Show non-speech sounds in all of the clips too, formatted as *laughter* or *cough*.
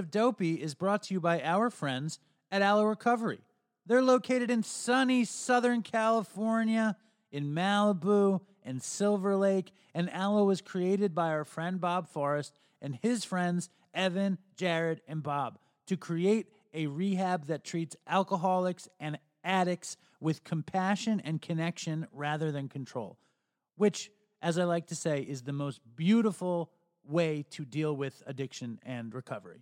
of Dopey is brought to you by our friends at Alo Recovery. They're located in sunny Southern California, in Malibu and Silver Lake, and Alo was created by our friend Bob Forrest and his friends Evan, Jared, and Bob to create a rehab that treats alcoholics and addicts with compassion and connection rather than control, which, as I like to say, is the most beautiful way to deal with addiction and recovery.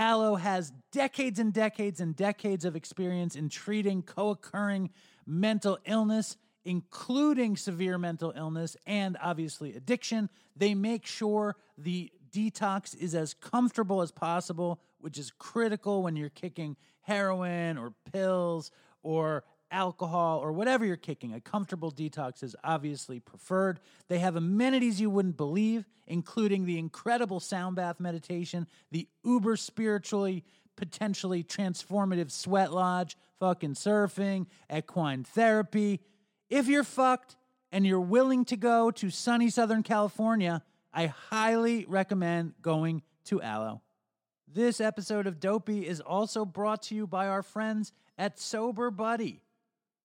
Alo has decades and decades and decades of experience in treating co occurring mental illness, including severe mental illness and obviously addiction. They make sure the detox is as comfortable as possible, which is critical when you're kicking heroin or pills or alcohol or whatever you're kicking. A comfortable detox is obviously preferred. They have amenities you wouldn't believe, including the incredible sound bath meditation, the uber spiritually, potentially transformative sweat lodge, fucking surfing, equine therapy. If you're fucked and you're willing to go to sunny Southern California, I highly recommend going to Alo. This episode of Dopey is also brought to you by our friends at Sober Buddy.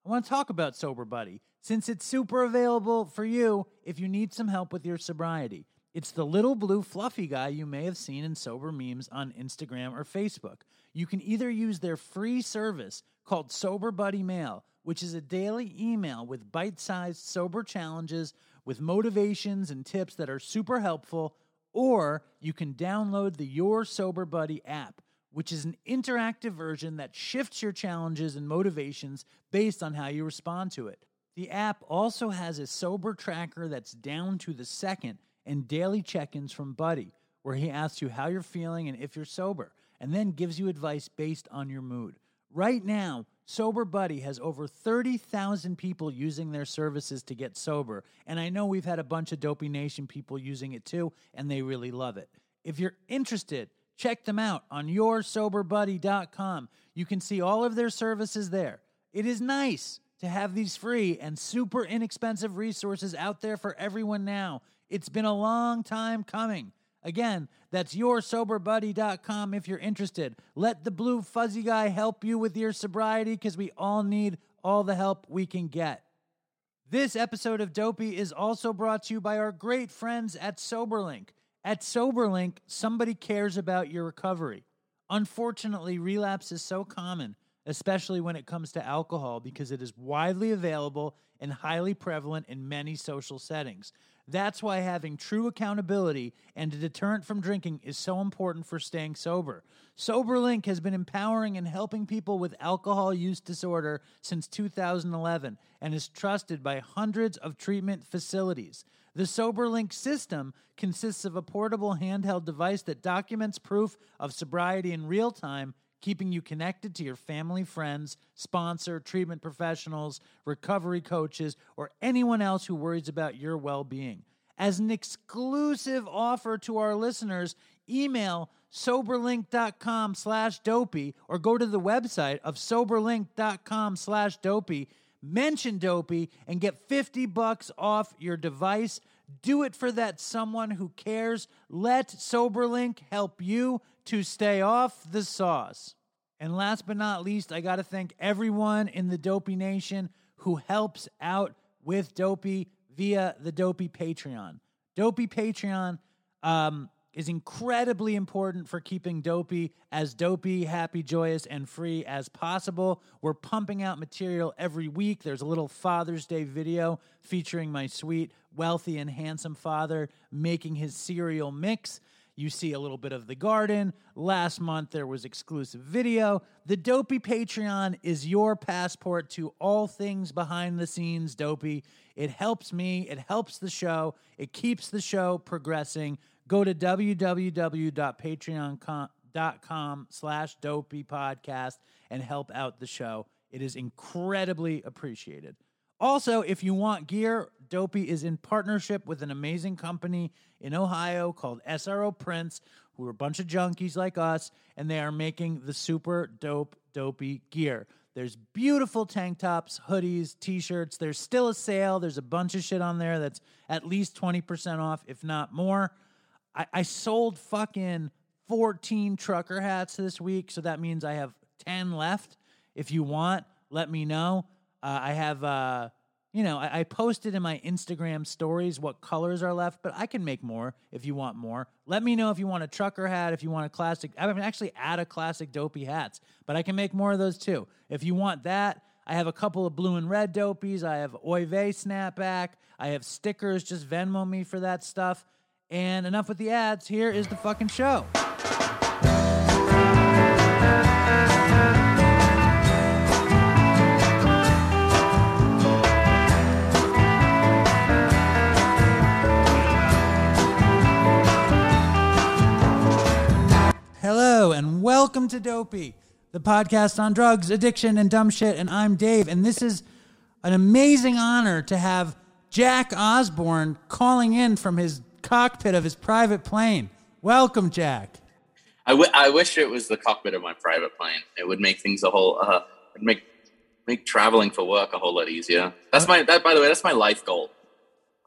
I want to talk about Sober Buddy since it's super available for you if you need some help with your sobriety. It's the little blue fluffy guy you may have seen in sober memes on Instagram or Facebook. You can either use their free service called Sober Buddy Mail, which is a daily email with bite sized sober challenges with motivations and tips that are super helpful, or you can download the Your Sober Buddy app which is an interactive version that shifts your challenges and motivations based on how you respond to it. The app also has a sober tracker that's down to the second and daily check ins from Buddy, where he asks you how you're feeling and if you're sober, and then gives you advice based on your mood. Right now, Sober Buddy has over 30,000 people using their services to get sober, and I know we've had a bunch of Dopey Nation people using it too, and they really love it. If you're interested, Check them out on yoursoberbuddy.com. You can see all of their services there. It is nice to have these free and super inexpensive resources out there for everyone now. It's been a long time coming. Again, that's yoursoberbuddy.com if you're interested. Let the blue fuzzy guy help you with your sobriety because we all need all the help we can get. This episode of Dopey is also brought to you by our great friends at SoberLink. At SoberLink, somebody cares about your recovery. Unfortunately, relapse is so common, especially when it comes to alcohol, because it is widely available and highly prevalent in many social settings. That's why having true accountability and a deterrent from drinking is so important for staying sober. SoberLink has been empowering and helping people with alcohol use disorder since 2011 and is trusted by hundreds of treatment facilities. The SoberLink system consists of a portable handheld device that documents proof of sobriety in real time, keeping you connected to your family, friends, sponsor, treatment professionals, recovery coaches, or anyone else who worries about your well being. As an exclusive offer to our listeners, email soberlink.com slash dopey or go to the website of soberlink.com slash dopey mention dopey and get 50 bucks off your device do it for that someone who cares let soberlink help you to stay off the sauce and last but not least i got to thank everyone in the dopey nation who helps out with dopey via the dopey patreon dopey patreon um, is incredibly important for keeping Dopey as dopey, happy, joyous, and free as possible. We're pumping out material every week. There's a little Father's Day video featuring my sweet, wealthy, and handsome father making his cereal mix. You see a little bit of the garden. Last month there was exclusive video. The Dopey Patreon is your passport to all things behind the scenes Dopey. It helps me, it helps the show, it keeps the show progressing go to www.patreon.com slash dopey podcast and help out the show. It is incredibly appreciated. Also, if you want gear, Dopey is in partnership with an amazing company in Ohio called SRO Prints, who are a bunch of junkies like us, and they are making the super dope, dopey gear. There's beautiful tank tops, hoodies, t shirts. There's still a sale. There's a bunch of shit on there that's at least 20% off, if not more. I, I sold fucking 14 trucker hats this week, so that means I have 10 left. If you want, let me know. Uh, I have, uh, you know, I, I, posted in my Instagram stories what colors are left, but I can make more if you want more. Let me know if you want a trucker hat, if you want a classic. I can actually add a classic dopey hats, but I can make more of those too. If you want that, I have a couple of blue and red dopies. I have Oy Vey snapback. I have stickers. Just Venmo me for that stuff. And enough with the ads. Here is the fucking show. And welcome to Dopey, the podcast on drugs, addiction, and dumb shit. And I'm Dave, and this is an amazing honor to have Jack Osbourne calling in from his cockpit of his private plane. Welcome, Jack. I, w- I wish it was the cockpit of my private plane. It would make things a whole uh, make make traveling for work a whole lot easier. That's my that by the way, that's my life goal.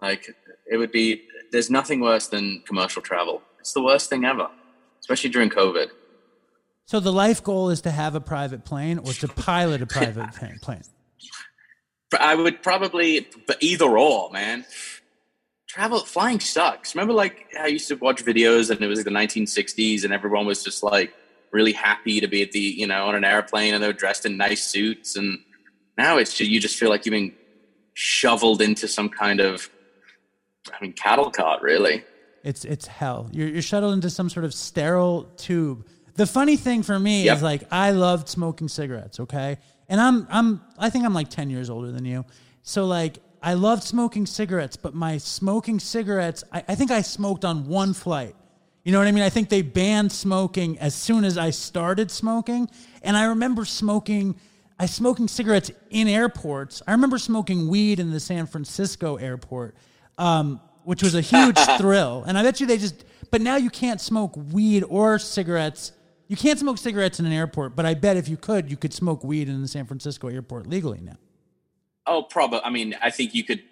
Like it would be there's nothing worse than commercial travel. It's the worst thing ever, especially during COVID. So the life goal is to have a private plane or to pilot a private *laughs* plane. I would probably either or, man travel flying sucks. Remember, like I used to watch videos, and it was like the 1960s, and everyone was just like really happy to be at the you know on an airplane, and they're dressed in nice suits. And now it's just, you just feel like you've been shoveled into some kind of I mean cattle cart, really. It's it's hell. You're you're shuttled into some sort of sterile tube. The funny thing for me yep. is like I loved smoking cigarettes, okay? And I'm I'm I think I'm like 10 years older than you. So like I loved smoking cigarettes, but my smoking cigarettes, I, I, think I smoked on one flight. You know what I mean? I think they banned smoking as soon as I started smoking. And I remember smoking, I smoking cigarettes in airports. I remember smoking weed in the San Francisco airport, um, which was a huge *laughs* thrill. And I bet you they just, but now you can't smoke weed or cigarettes. You can't smoke cigarettes in an airport, but I bet if you could, you could smoke weed in the San Francisco airport legally now. Oh, probably. I mean, I think you could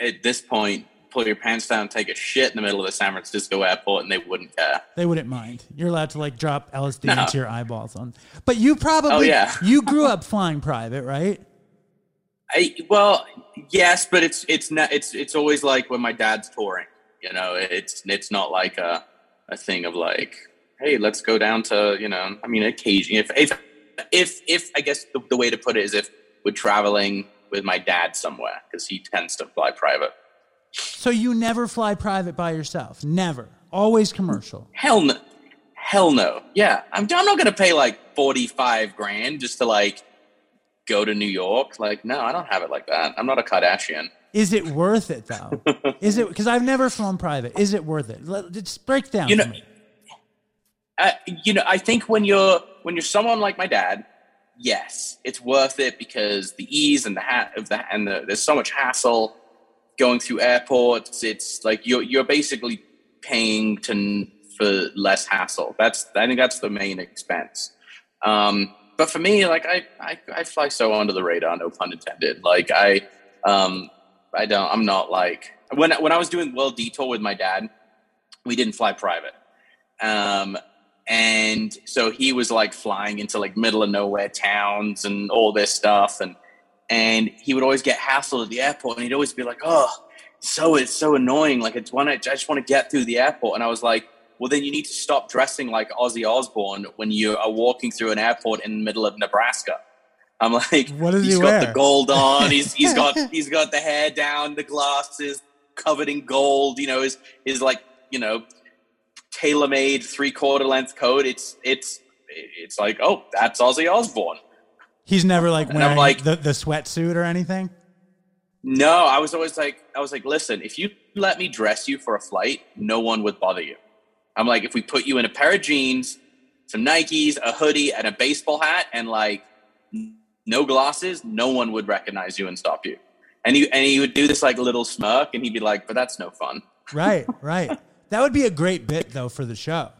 at this point pull your pants down, and take a shit in the middle of the San Francisco airport, and they wouldn't care. They wouldn't mind. You're allowed to like drop LSD no. into your eyeballs on. But you probably, oh, yeah. you grew up flying private, right? I well, yes, but it's it's not it's it's always like when my dad's touring. You know, it's it's not like a a thing of like, hey, let's go down to you know. I mean, occasionally if if if if I guess the, the way to put it is if we're traveling with my dad somewhere because he tends to fly private. So you never fly private by yourself? Never. Always commercial. Hell no. Hell no. Yeah, I'm, I'm not going to pay like 45 grand just to like go to New York. Like, no, I don't have it like that. I'm not a Kardashian. Is it worth it though? *laughs* Is it because I've never flown private? Is it worth it? Let, just break down. You know, me. Uh, you know, I think when you're when you're someone like my dad, yes, it's worth it because the ease and the hat of that and the, there's so much hassle going through airports. It's like you're you're basically paying to for less hassle. That's I think that's the main expense. Um, but for me, like I, I I fly so under the radar, no pun intended. Like I um I don't I'm not like when when I was doing World Detour with my dad, we didn't fly private. Um and so he was like flying into like middle of nowhere towns and all this stuff. And and he would always get hassled at the airport. And he'd always be like oh so it's so annoying. Like it's one i just want to get through the airport. And i was like well then you need to stop dressing like ozzy osbourne when you are walking through an airport in the middle of nebraska. I'm like What does he's he got wear? the gold on. He's *laughs* he's got he's got the hair down the glasses covered in gold you know his his like you know tailor-made three-quarter length coat it's it's it's like oh that's ozzy osbourne He's never like wearing like- the, the sweatsuit or anything. No, I was always like, I was like, listen, if you let me dress you for a flight, no one would bother you. I'm like, if we put you in a pair of jeans, some Nikes, a hoodie, and a baseball hat, and like no glasses, no one would recognize you and stop you. And he and he would do this like little smirk, and he'd be like, but that's no fun. Right, right. *laughs* That would be a great bit though for the show.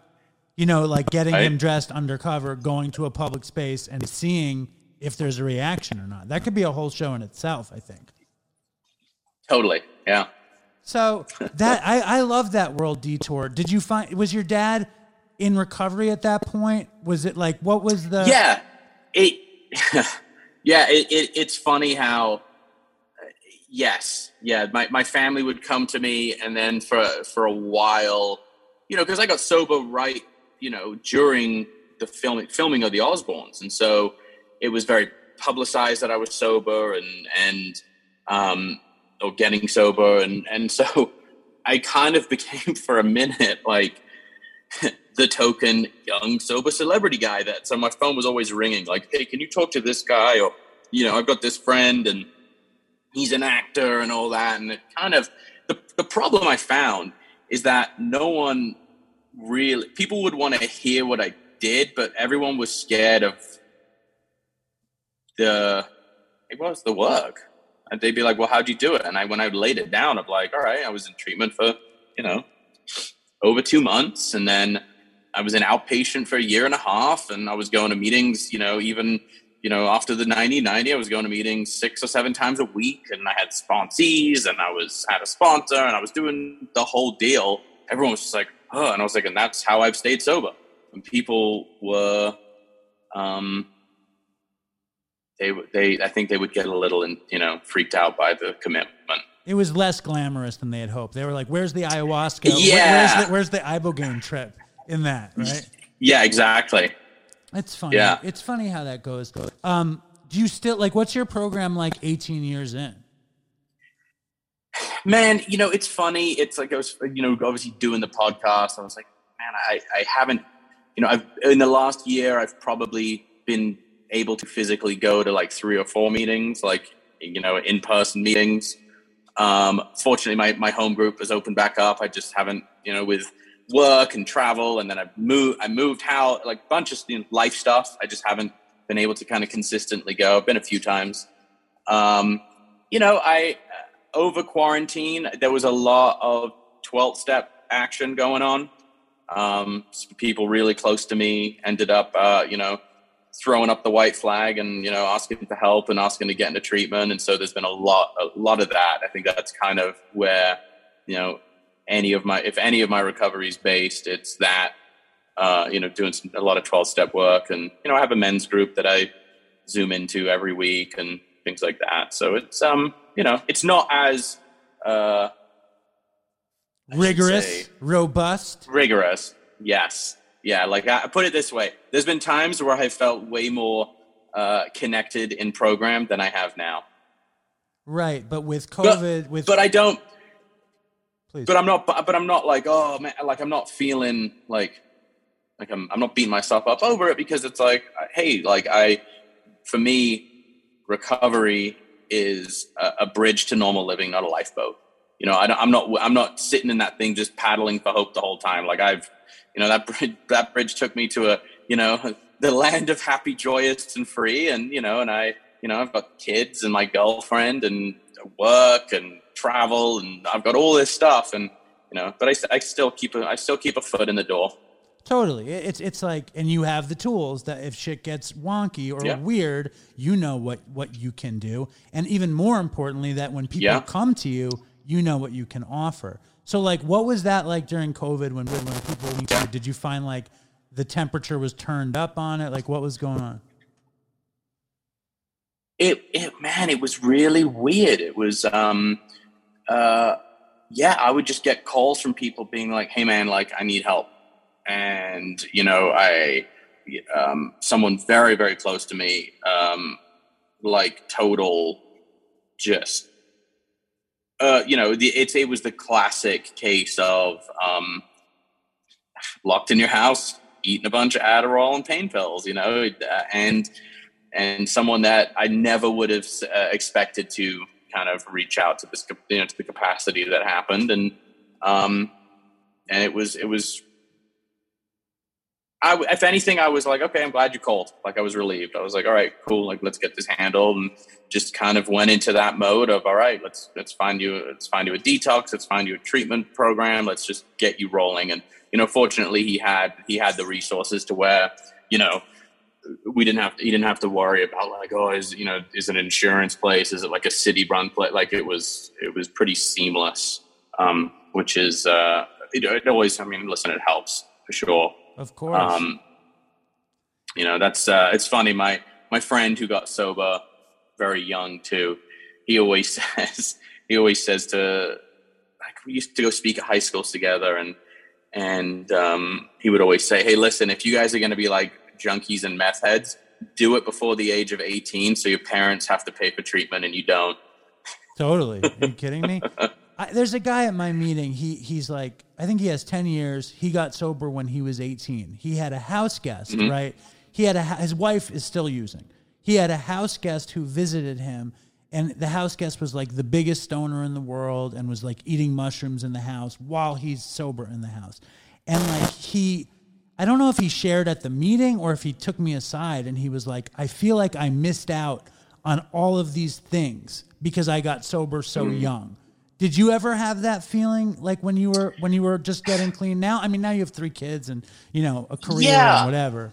You know, like getting Right. him dressed undercover, going to a public space and seeing if there's a reaction or not. That could be a whole show in itself, I think. Totally, yeah. So that I, I love that world detour. Did you find was your dad in recovery at that point? Was it like what was the yeah it *laughs* yeah it, it, it's funny how yes. Yeah my, my family would come to me and then for for a while you know because i got sober right you know during the filming filming of the osbournes. And so it was very publicized that i was sober and and um or getting sober. And and so i kind of became *laughs* for a minute like *laughs* the token young sober celebrity guy that so my phone was always ringing like hey can you talk to this guy? Or you know i've got this friend and he's an actor and all that and it kind of the, the problem i found is that no one really people would want to hear what i did but everyone was scared of the it was the work. And they'd be like well how'd you do it? And i when i laid it down i'm like all right i was in treatment for you know over two months and then i was an outpatient for a year and a half and i was going to meetings you know even you know after the 90 90 i was going to meetings six or seven times a week and i had sponsees and i was had a sponsor and i was doing the whole deal everyone was just like oh and i was like and that's how i've stayed sober and people were um they they i think they would get a little in, you know freaked out by the commitment It was less glamorous than they had hoped. They were like, "Where's the ayahuasca? Where- Yeah. where's the where's the ibogaine trip in that?" Right? yeah exactly It's funny. Yeah. It's funny how that goes. Um, do you still like? What's your program like? 18 years in. man you know it's funny it's like i was you know obviously doing the podcast i was like man i i haven't you know i've in the last year i've probably been able to physically go to like three or four meetings like you know in-person meetings um fortunately my my home group has opened back up i just haven't you know with work and travel and then i've moved i moved how like a bunch of you know, life stuff i just haven't been able to kind of consistently go i've been a few times um you know i over quarantine, there was a lot of 12 step action going on. Um, people really close to me ended up, uh, you know, throwing up the white flag and, you know, asking for help and asking to get into treatment. And so there's been a lot, a lot of that. I think that's kind of where, you know, any of my, if any of my recovery is based, it's that, uh, you know, doing some, a lot of 12 step work. And, you know, I have a men's group that I zoom into every week and things like that. So it's, um, you know, it's not as uh, Rigorous, robust. rigorous. Yes, yeah. Like I put it this way: there's been times where I felt way more uh, connected in program than I have now. Right, but with COVID, but, with but I don't. Please, But I'm not. But I'm not like oh man. Like I'm not feeling like like I'm. I'm not beating myself up over it because it's like hey, like I, for me, recovery is a, a bridge to normal living, not a lifeboat. You know, I I'm not. I'm not sitting in that thing just paddling for hope the whole time. Like I've, you know, that bridge, that bridge took me to a, you know, *laughs* the land of happy, joyous, and free. And you know, and I, you know, I've got kids and my girlfriend and work and travel, and I've got all this stuff, and you know, but I, I still keep a, I still keep a foot in the door. Totally. It's it's like and you have the tools that if shit gets wonky or Yeah. weird, you know what what you can do. And even more importantly that when people Yeah. come to you, you know what you can offer. So like what was that like during COVID when when people you? Did you find like the temperature was turned up on it? Like what was going on? it, it man it was really weird it was um uh yeah i would just get calls from people being like hey man like i need help. And you know i um someone very very close to me um like total just uh you know the, it's it was the classic case of um locked in your house eating a bunch of adderall and pain pills you know uh, and and someone that I never would have uh, expected to kind of reach out to this, you know, to the capacity that happened, and um, and it was it was. I, if anything, I was like, okay, I'm glad you called. Like, I was relieved. I was like, all right, cool. Like, let's get this handled, and just kind of went into that mode of, all right, let's let's find you, let's find you a detox, let's find you a treatment program, let's just get you rolling. And you know, fortunately, he had he had the resources to where, you know, we didn't have to, he didn't have to worry about like oh is you know is it an insurance place is it like a city run place like it was it was pretty seamless um which is uh it, it always i mean listen it helps for sure Of course. um you know that's uh it's funny my my friend who got sober very young too he always *laughs* says he always says to like we used to go speak at high schools together and and um he would always say hey listen if you guys are going to be like junkies and meth heads do it before the age of 18 so your parents have to pay for treatment and you don't Totally. Are you *laughs* kidding me? I, there's a guy at my meeting. He he's like, I think he has ten years. He got sober when he was 18. He had a house guest, mm-hmm. right? He had a his wife is still using. He had a house guest who visited him, and the house guest was like the biggest stoner in the world, and was like eating mushrooms in the house while he's sober in the house, and like he. I don't know if he shared at the meeting or if he took me aside and he was like, I feel like I missed out on all of these things because I got sober so Mm. young. Did you ever have that feeling like when you were when you were just getting clean? Now, I mean, now you have three kids and you know a career Yeah. and whatever.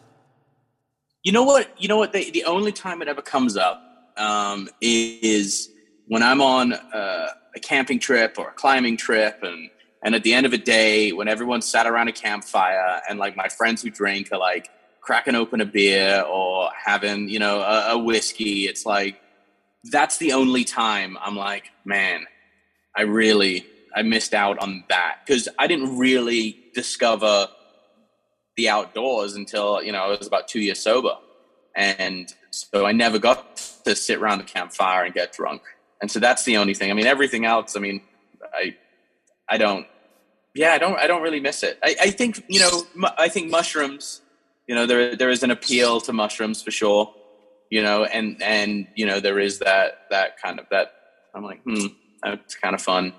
You know what? You know what? The, the only time it ever comes up um, is when I'm on uh, a camping trip or a climbing trip, and and at the end of a day, when everyone sat around a campfire, and like my friends who drink are like cracking open a beer or having you know a, a whiskey, it's like that's the only time I'm like, man, I really I missed out on that because I didn't really discover the outdoors until you know I was about two years sober, and so I never got to sit around the campfire and get drunk. And so that's the only thing. I mean, everything else. I mean, I I don't. Yeah, I don't. I don't really miss it. I, I think you know. mu- I think mushrooms. You know, there there is an appeal to mushrooms for sure. You know, and and you know there is that that kind of that. I'm like, hmm, that's kind of fun.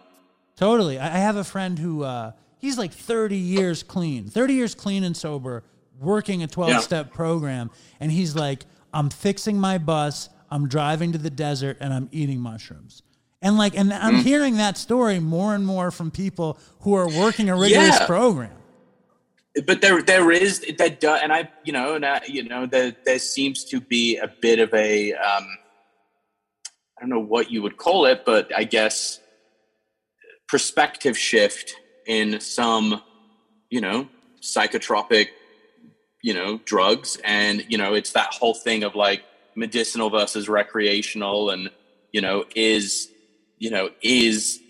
Totally. I have a friend who uh, he's like 30 years clean, 30 years clean and sober, working a 12 step program. And he's like, I'm fixing my bus, I'm driving to the desert, and I'm eating mushrooms. And like, and I'm hearing that story more and more from people who are working a rigorous Yeah. program. but there there is that and I you know and I, you know there there seems to be a bit of a um, I don't know what you would call it, but I guess perspective shift in some you know psychotropic you know drugs and you know it's that whole thing of like medicinal versus recreational and you know is you know is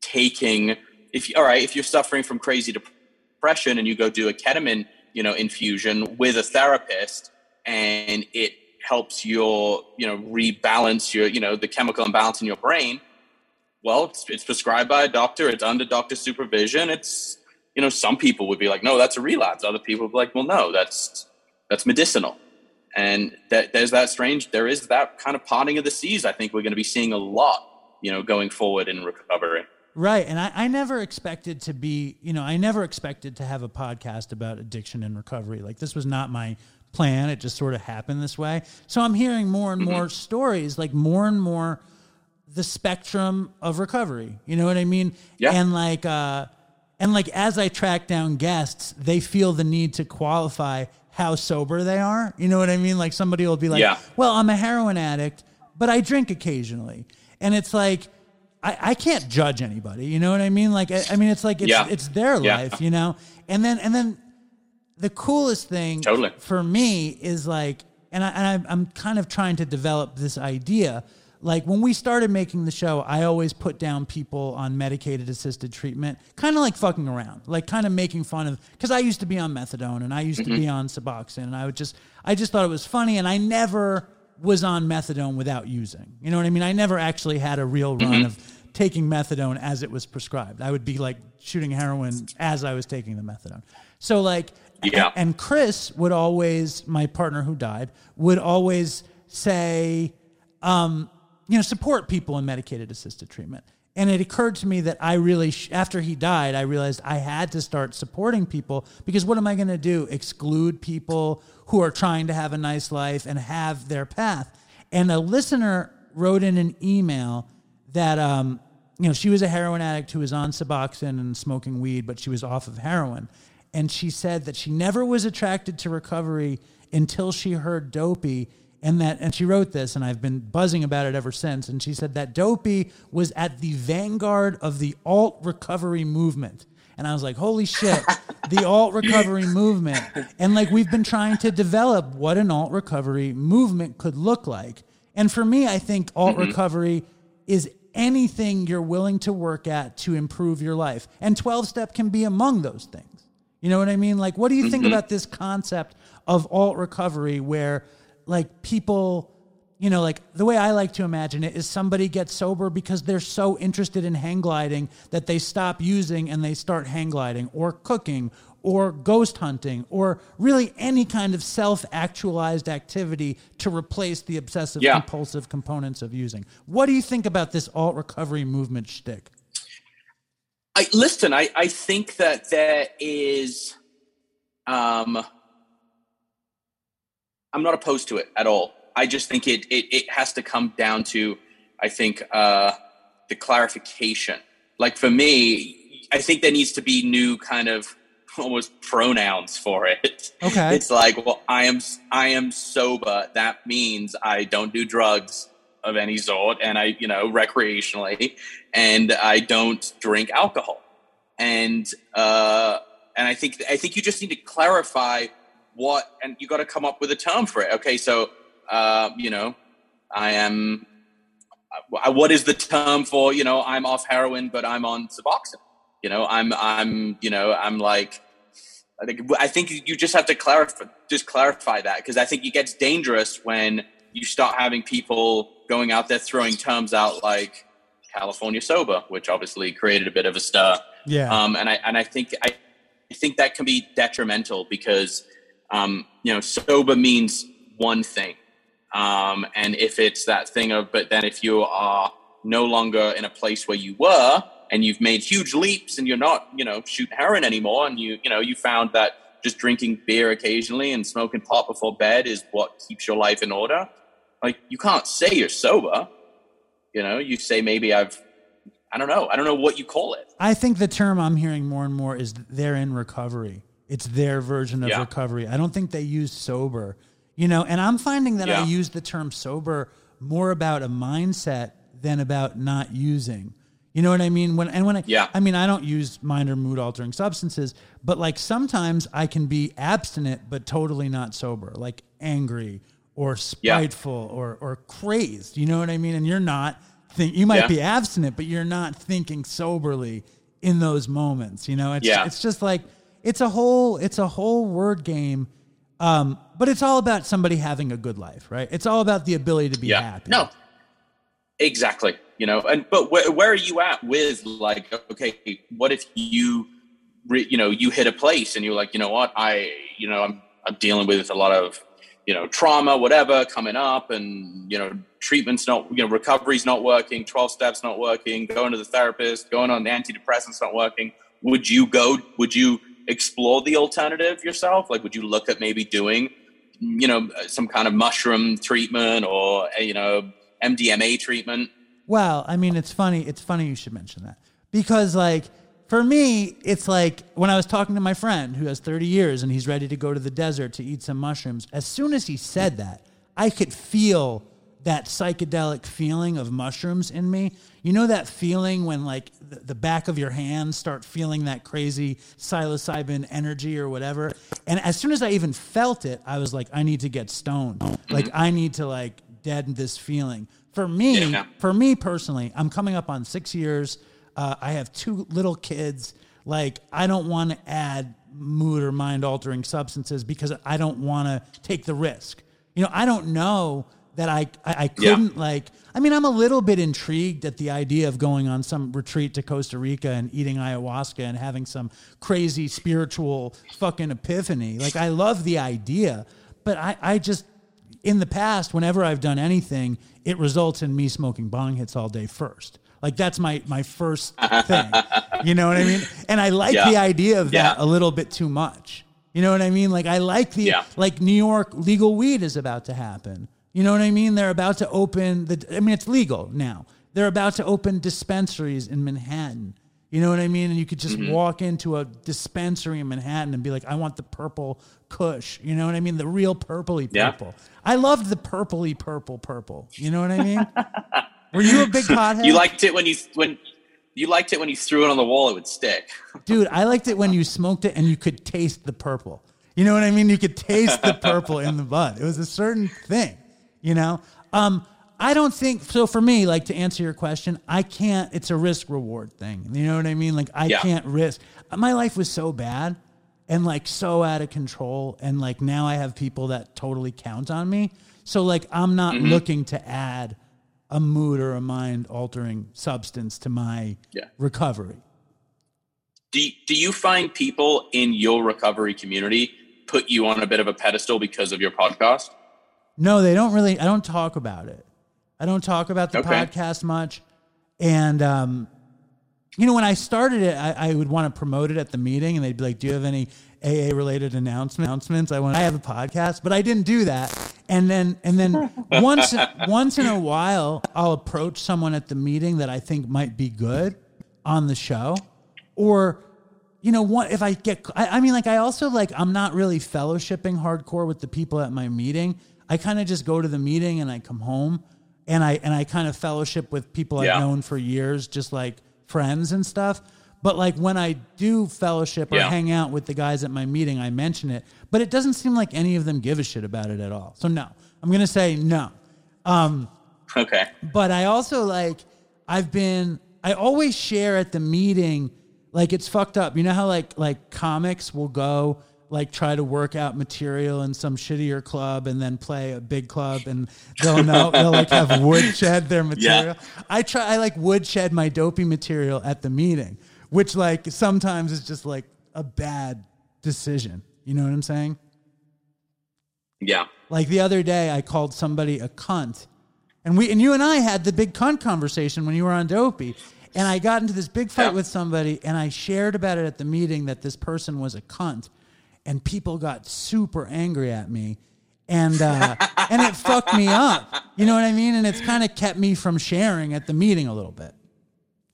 taking if all right if you're suffering from crazy depression and you go do a ketamine you know infusion with a therapist, and it helps your you know rebalance your you know the chemical imbalance in your brain. Well, it's, it's prescribed by a doctor. It's under doctor supervision. It's you know some people would be like, no, that's a relapse. Other people would be like, well, no, that's that's medicinal and that there's that strange there is that kind of parting of the seas i think we're going to be seeing a lot you know going forward in recovery Right. And I, I never expected to be, you know, I never expected to have a podcast about addiction and recovery. Like, this was not my plan. It just sort of happened this way. So I'm hearing more and more stories, like more and more the spectrum of recovery. You know what I mean? Yeah. And like, uh, and like as I track down guests, they feel the need to qualify how sober they are. You know what I mean? Like somebody will be like, Yeah. "Well, I'm a heroin addict, but I drink occasionally," and it's like, I, I can't judge anybody. You know what I mean? Like, I, I mean, it's like it's Yeah. it's their Yeah. life, you know. And then and then the coolest thing Totally. for me is like, and I and I'm kind of trying to develop this idea. Like when we started making the show, I always put down people on medicated assisted treatment, kind of like fucking around, like kind of making fun of. Because I used to be on methadone and I used to mm-hmm. be on Suboxone, and I would just, I just thought it was funny, and I never was on methadone without using. You know what I mean? I never actually had a real run of taking methadone as it was prescribed. I would be like shooting heroin as I was taking the methadone. So like, Yeah. and Chris would always, my partner who died, would always say, um, you know, support people in medicated assisted treatment. And it occurred to me that I really, sh- after he died, I realized I had to start supporting people because what am I going to do? Exclude people who are trying to have a nice life and have their path. And a listener wrote in an email that, um, you know, she was a heroin addict who was on Suboxone and smoking weed, but she was off of heroin. And she said that she never was attracted to recovery until she heard Dopey and that and she wrote this and I've been buzzing about it ever since and she said that Dopey was at the vanguard of the alt recovery movement. And I was like holy shit *laughs* the alt recovery movement. And like we've been trying to develop what an alt recovery movement could look like. And for me I think alt recovery is anything you're willing to work at to improve your life. And 12 step can be among those things. You know what I mean? Like, what do you think mm-hmm. about this concept of alt recovery where, like, people, you know, like the way I like to imagine it is somebody gets sober because they're so interested in hang gliding that they stop using and they start hang gliding or cooking or ghost hunting or really any kind of self actualized activity to replace the obsessive Yeah. compulsive components of using. What do you think about this alt recovery movement shtick? I listen. I I think that there is, um, I'm not opposed to it at all. I just think it it it has to come down to, I think, uh, the clarification. Like for me, I think there needs to be new kind of *laughs* almost pronouns for it. Okay. It's like, well, I am I am sober. That means I don't do drugs of any sort, and I, you know, recreationally, and I don't drink alcohol. And uh, and I think I think you just need to clarify what, and you got to come up with a term for it. Okay, so uh, you know, I am. uh, What is the term for you know? I'm off heroin, but I'm on Suboxone. You know, I'm I'm you know I'm like I think I think you just have to clarify just clarify that because I think it gets dangerous when you start having people going out there throwing terms out like California sober, which obviously created a bit of a stir. Yeah. Um, and I and I think I, I think that can be detrimental because um, you know sober means one thing, um, and if it's that thing of but then if you are no longer in a place where you were and you've made huge leaps and you're not you know shooting heroin anymore and you you know you found that just drinking beer occasionally and smoking pot before bed is what keeps your life in order like you can't say you're sober. You know you say maybe i've i don't know. I don't know what you call it. I think the term I'm hearing more and more is they're in recovery. It's their version of Yeah. recovery. I don't think they use sober, you know, and I'm finding that I use the term sober more about a mindset than about not using. You know what I mean? When and when I Yeah. I mean I don't use mind or mood altering substances, but like sometimes I can be abstinent but totally not sober, like angry or spiteful or or crazed. You know what I mean? And you're not think you might Yeah. be abstinent, but you're not thinking soberly in those moments. You know, it's Yeah. it's just like it's a whole it's a whole word game. Um, but it's all about somebody having a good life, right? It's all about the ability to be yeah. happy. No, exactly. You know, and but where, where are you at with like, okay, what if you, re, you know, you hit a place and you're like, you know what, I, you know, I'm I'm dealing with a lot of, you know, trauma, whatever, coming up, and you know, treatment's not, you know, recovery's not working, twelve steps not working, going to the therapist, going on the antidepressants not working. Would you go? Would you explore the alternative yourself? Like, would you look at maybe doing, you know, some kind of mushroom treatment or you know, MDMA treatment? Well, I mean, it's funny. It's funny you should mention that because, like, for me, it's like when I was talking to my friend who has 30 years and he's ready to go to the desert to eat some mushrooms. As soon as he said that, I could feel that psychedelic feeling of mushrooms in me. You know that feeling when like the, the back of your hands start feeling that crazy psilocybin energy or whatever. And as soon as I even felt it, I was like, I need to get stoned. Like I need to like deaden this feeling. For me, Yeah. for me personally, I'm coming up on six years. Uh, I have two little kids. Like, I don't want to add mood or mind altering substances because I don't want to take the risk. You know, I don't know that I, I, I couldn't, like, I mean, I'm a little bit intrigued at the idea of going on some retreat to Costa Rica and eating ayahuasca and having some crazy spiritual fucking epiphany. Like, I love the idea, but I, I just, in the past, whenever I've done anything, it results in me smoking bong hits all day first. Like that's my my first thing. *laughs* You know what I mean? And I like Yeah. the idea of that Yeah. a little bit too much. You know what I mean? Like I like the Yeah. like New York legal weed is about to happen. You know what I mean? They're about to open the I mean it's legal now. They're about to open dispensaries in Manhattan. You know what I mean? And you could just Mm-hmm. walk into a dispensary in Manhattan and be like, I want the purple kush. You know what I mean? The real purpley Yeah. purple. I loved the purpley purple purple. You know what I mean? *laughs* Were you a big pothead? You liked it when you when you liked it when you threw it on the wall; it would stick. *laughs* Dude, I liked it when you smoked it and you could taste the purple. You know what I mean? You could taste the purple in the bud. It was a certain thing, you know? Um, I don't think so for me, like to answer your question, I can't it's a risk reward thing. You know what I mean? Like I Yeah. can't risk my life was so bad and like so out of control and like now I have people that totally count on me. So like I'm not Mm-hmm. looking to add a mood or a mind altering substance to my Yeah. recovery. Do do you find people in your recovery community put you on a bit of a pedestal because of your podcast? No, they don't really. I don't talk about it. I don't talk about the Okay. podcast much. And, um, you know, when I started it, I, I would want to promote it at the meeting, and they'd be like, "Do you have any AA related announcements?" I want. I have a podcast, but I didn't do that. And then, and then *laughs* once once in a while, I'll approach someone at the meeting that I think might be good on the show, or you know what if i get I, I mean like i also like i'm not really fellowshipping hardcore with the people at my meeting i kind of just go to the meeting and i come home and i and i kind of fellowship with people Yeah. i've known for years just like friends and stuff but like when i do fellowship or Yeah. hang out with the guys at my meeting i mention it but it doesn't seem like any of them give a shit about it at all so no i'm gonna say no Um, Okay. but I also like I've been I always share at the meeting like it's fucked up. You know how like like comics will go like try to work out material in some shittier club and then play a big club and they'll know they'll like have *laughs* woodshed their material. I try I like woodshed my dopey material at the meeting, which like sometimes is just like a bad decision. You know what I'm saying? Yeah. Like the other day, I called somebody a cunt, and we and you and I had the big cunt conversation when you were on Dopey, and I got into this big fight Yeah. with somebody, and I shared about it at the meeting that this person was a cunt, and people got super angry at me, and uh, and it fucked me up. You know what I mean? And it's kind of kept me from sharing at the meeting a little bit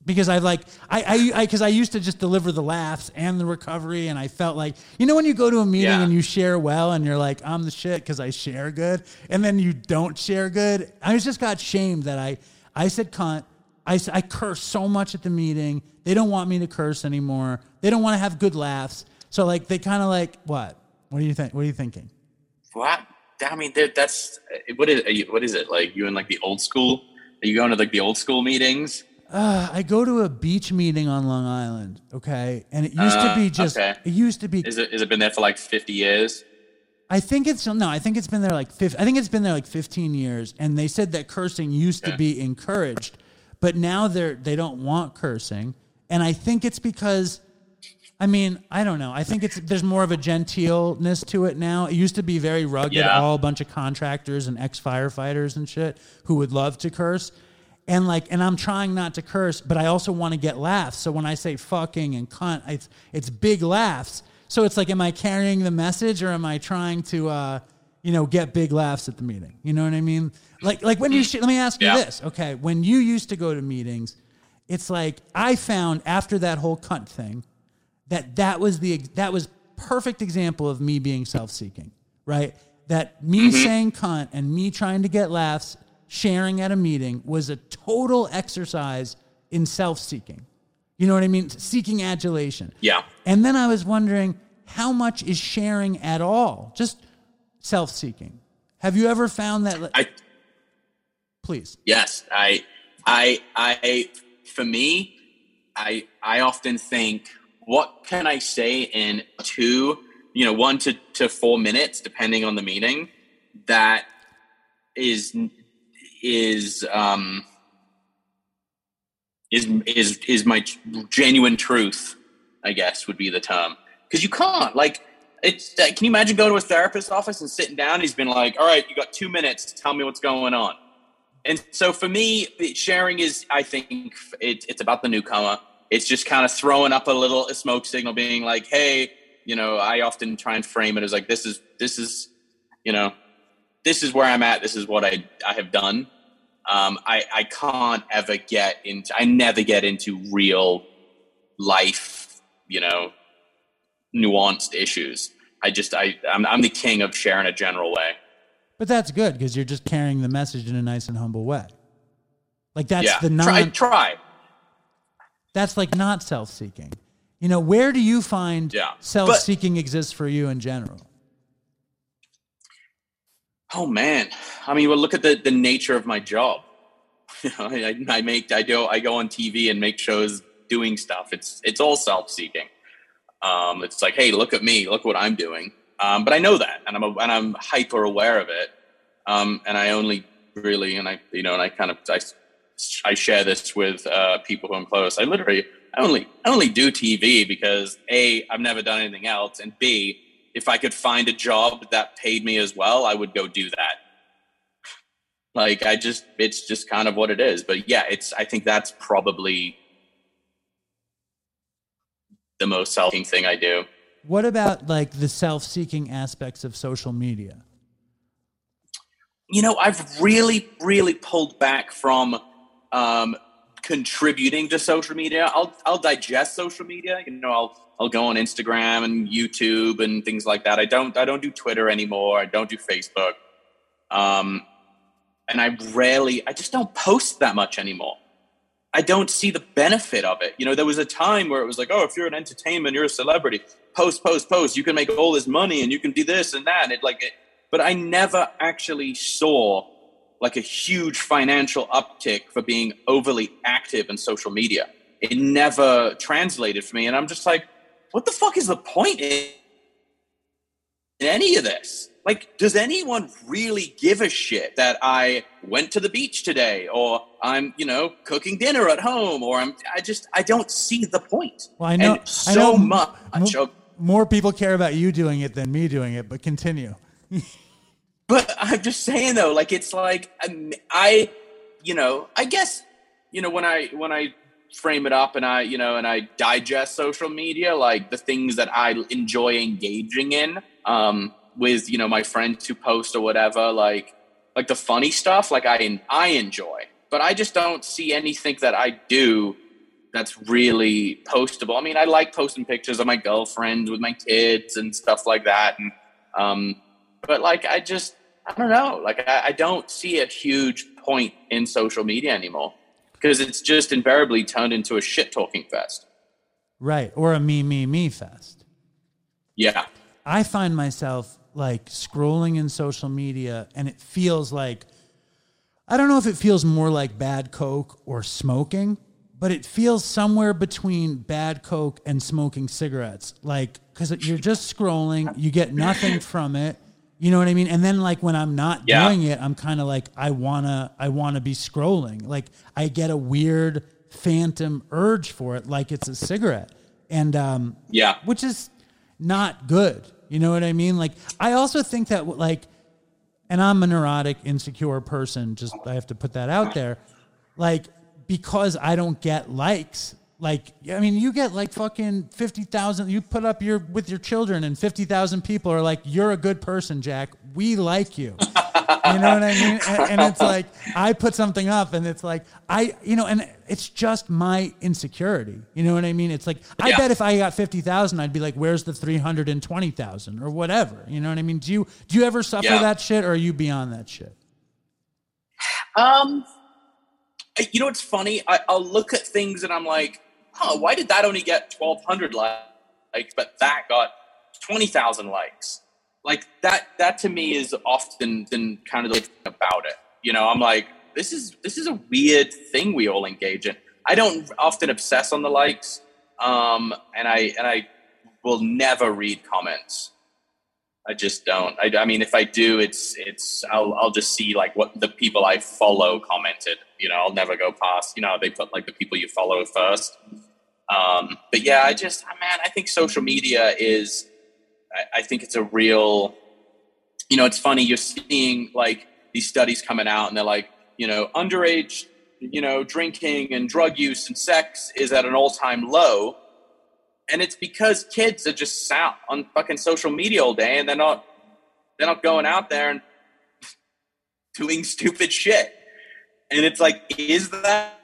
because I like I I because I, used to just deliver the laughs and the recovery, and I felt like you know when you go to a meeting Yeah. and you share well, and you're like I'm the shit because I share good, and then you don't share good. I just got shamed that I I said cunt. I, I curse so much at the meeting. They don't want me to curse anymore. They don't want to have good laughs. So like they kind of like what? What do you think? What are you thinking? What? I mean, that's what is you, what is it like? You in like the old school? Are you going to like the old school meetings? uh, I go to a beach meeting on Long Island, okay, and it used to Uh, be just. okay. It used to be. Is it? Is it been there for like fifty years? I think it's no. I think it's been there like fif- I think it's been there like 15 years, and they said that cursing used to be encouraged, but now they're they don't want cursing, and I think it's because. I mean, I don't know. I think it's there's more of a genteelness to it now. It used to be very rugged, Yeah. all a bunch of contractors and ex firefighters and shit who would love to curse. And like, and I'm trying not to curse, but I also want to get laughs. So when I say fucking and cunt, it's it's big laughs. So it's like, am I carrying the message or am I trying to, uh, you know, get big laughs at the meeting? You know what I mean? Like, like when you sh- let me ask you this, okay? When you used to go to meetings, it's like I found after that whole cunt thing that that was the that was perfect example of me being self-seeking, right? That me mm-hmm. saying cunt and me trying to get laughs, sharing at a meeting was a total exercise in self-seeking. You know what I mean? Seeking adulation. Yeah. And then I was wondering how much is sharing at all? Just self-seeking. Have you ever found that I please? Yes, I, I, I, for me, I, I often think, what can I say in two, you know, one to, to four minutes, depending on the meeting, that is, is, um, is, is, is my genuine truth, I guess would be the term. Cause you can't like, it's, uh, can you imagine going to a therapist's office and sitting down? He's been like, all right, you got two minutes tell me what's going on. And so for me, sharing is, I think, it, it's about the newcomer. It's just kind of throwing up a little a smoke signal, being like, "Hey, you know." I often try and frame it as like, "This is this is, you know, this is where I'm at. This is what I I have done." Um, I I can't ever get into. I never get into real life, you know, nuanced issues. I just I I'm, I'm the king of sharing a general way. But that's good because you're just carrying the message in a nice and humble way. Like that's yeah, the non try try. That's like not self-seeking. You know, where do you find Yeah. self-seeking exists for you in general? Oh man, I mean, well, look at the the nature of my job. *laughs* You know, I, I make I go I go on TV and make shows doing stuff. It's it's all self seeking. Um, it's like, hey, look at me, look what I'm doing. Um, but I know that, and I'm a, and I'm hyper aware of it. Um, and I only really, and I you know, and I kind of I, I share this with uh, people who I'm close. I literally I only I only do TV because a I've never done anything else, and b if I could find a job that paid me as well, I would go do that. Like I just, it's just kind of what it is. But yeah, it's. I think that's probably the most selling thing I do. What about like the self-seeking aspects of social media? You know, I've really, really pulled back from um, contributing to social media. I'll, I'll digest social media. You know, I'll, I'll go on Instagram and YouTube and things like that. I don't, I don't do Twitter anymore. I don't do Facebook. Um, and I rarely, I just don't post that much anymore. I don't see the benefit of it. You know, there was a time where it was like, oh, if you're an entertainment, you're a celebrity. Post, post, post. You can make all this money and you can do this and that. And it like, it, but I never actually saw like a huge financial uptick for being overly active in social media. It never translated for me, and I'm just like, what the fuck is the point in, any of this? Like, does anyone really give a shit that I went to the beach today, or I'm, you know, cooking dinner at home, or I'm, I just, I don't see the point. Well, I know And I so know much. mo- of- more people care about you doing it than me doing it, but continue. *laughs* But I'm just saying though, like it's like um, I, you know, I guess you know when I when I frame it up and I you know and I digest social media, like the things that I enjoy engaging in um, with you know my friends who post or whatever, like like the funny stuff, like I I enjoy. But I just don't see anything that I do that's really postable. I mean, I like posting pictures of my girlfriend with my kids and stuff like that, and um, but like I just I don't know. Like I, I don't see a huge point in social media anymore because it's just invariably turned into a shit talking fest. Right. Or a me, me, me fest. Yeah. I find myself like scrolling in social media and it feels like I don't know if it feels more like bad coke or smoking, but it feels somewhere between bad coke and smoking cigarettes. Like, because you're just scrolling, you get nothing from it. You know what I mean? And then like when I'm not Yeah. doing it, I'm kind of like I wanna I wanna be scrolling. Like I get a weird phantom urge for it, like it's a cigarette, and um, Yeah. which is not good. You know what I mean? Like I also think that like, and I'm a neurotic, insecure person. Just I have to put that out there. Like because I don't get likes. Like I mean, you get like fucking fifty thousand. You put up your with your children, and fifty thousand people are like, "You're a good person, Jack. We like you." you know what I mean? And, and it's like I put something up, and it's like I, you know, and it's just my insecurity. You know what I mean? It's like I Yeah. bet if I got fifty thousand, I'd be like, "Where's the three hundred and twenty thousand or whatever?" You know what I mean? Do you do you ever suffer Yeah. that shit, or are you beyond that shit? Um, you know what's funny? I, I'll look at things and I'm like, why did that only get 1,200 likes, but that got 20,000 likes? Like that, that to me is often been kind of the thing about it. You know, I'm like, this is this is a weird thing we all engage in. I don't often obsess on the likes, um, and I and I will never read comments. I just don't. I, I mean, if I do, it's it's I'll I'll just see like what the people I follow commented. You know, I'll never go past. You know, they put like the people you follow first. Um, but yeah, I just man, I think social media is. I, I think it's a real. You know, it's funny. You're seeing like these studies coming out, and they're like, you know, underage, you know, drinking and drug use and sex is at an all-time low and it's because kids are just sat on fucking social media all day and they're not they're not going out there and *laughs* doing stupid shit and it's like is that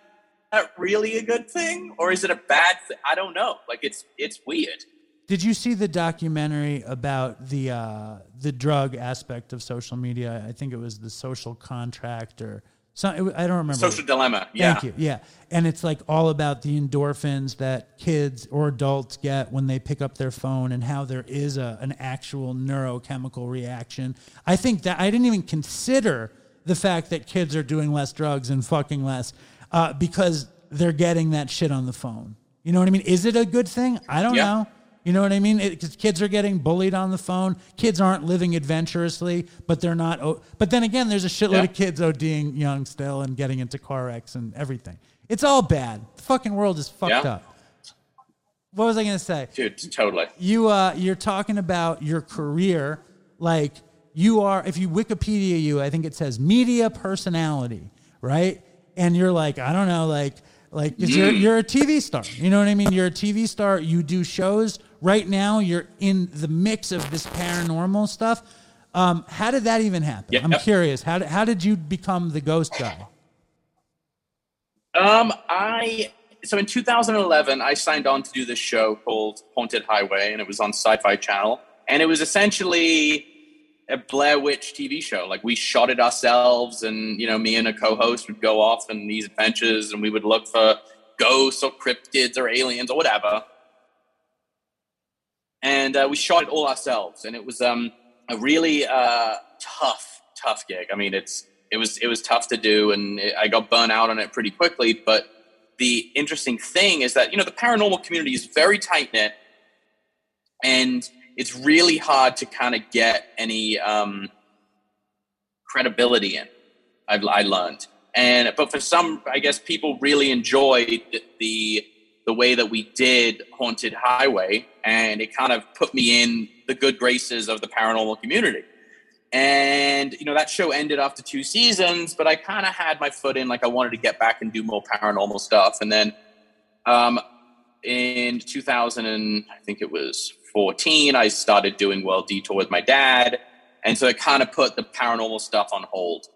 really a good thing or is it a bad thing i don't know like it's it's weird Did you see the documentary about the uh, the drug aspect of social media? I think it was the social contract or some. I don't remember. social dilemma yeah Thank you. Yeah, and it's like all about the endorphins that kids or adults get when they pick up their phone, and how there is a an actual neurochemical reaction. I think that I didn't even consider the fact that kids are doing less drugs and fucking less uh, because they're getting that shit on the phone. You know what I mean? Is it a good thing? I don't Yeah. know. You know what I mean? Because kids are getting bullied on the phone. Kids aren't living adventurously, but they're not. O- but then again, there's a shitload Yeah. of kids ODing young still and getting into car wrecks and everything. It's all bad. The fucking world is fucked Yeah. up. What was I gonna say? dude totally You uh, you're talking about your career, like you are. If you Wikipedia you, I think it says media personality, right? And you're like, I don't know, like, like 'cause you're you're a TV star. You know what I mean? You're a TV star. You do shows. Right now, you're in the mix of this paranormal stuff. Um, how did that even happen? I'm curious. How did, how did you become the ghost guy? Um, I so in 2011, I signed on to do this show called Haunted Highway, and it was on Sci-Fi Channel, and it was essentially a Blair Witch TV show. Like we shot it ourselves, and you know, me and a co-host would go off on these adventures, and we would look for ghosts or cryptids or aliens or whatever. And uh, we shot it all ourselves, and it was um, a really uh, tough, tough gig. I mean, it's it was it was tough to do, and it, I got burnt out on it pretty quickly. But the interesting thing is that you know the paranormal community is very tight knit, and it's really hard to kind of get any um, credibility in. I've I learned, and but for some, I guess people really enjoyed the the way that we did Haunted Highway, and it kind of put me in the good graces of the paranormal community. And you know that show ended after two seasons, but I kind of had my foot in, like I wanted to get back and do more paranormal stuff. And then um, in 2000, and I think it was 14, I started doing World Detour with my dad, and so it kind of put the paranormal stuff on hold.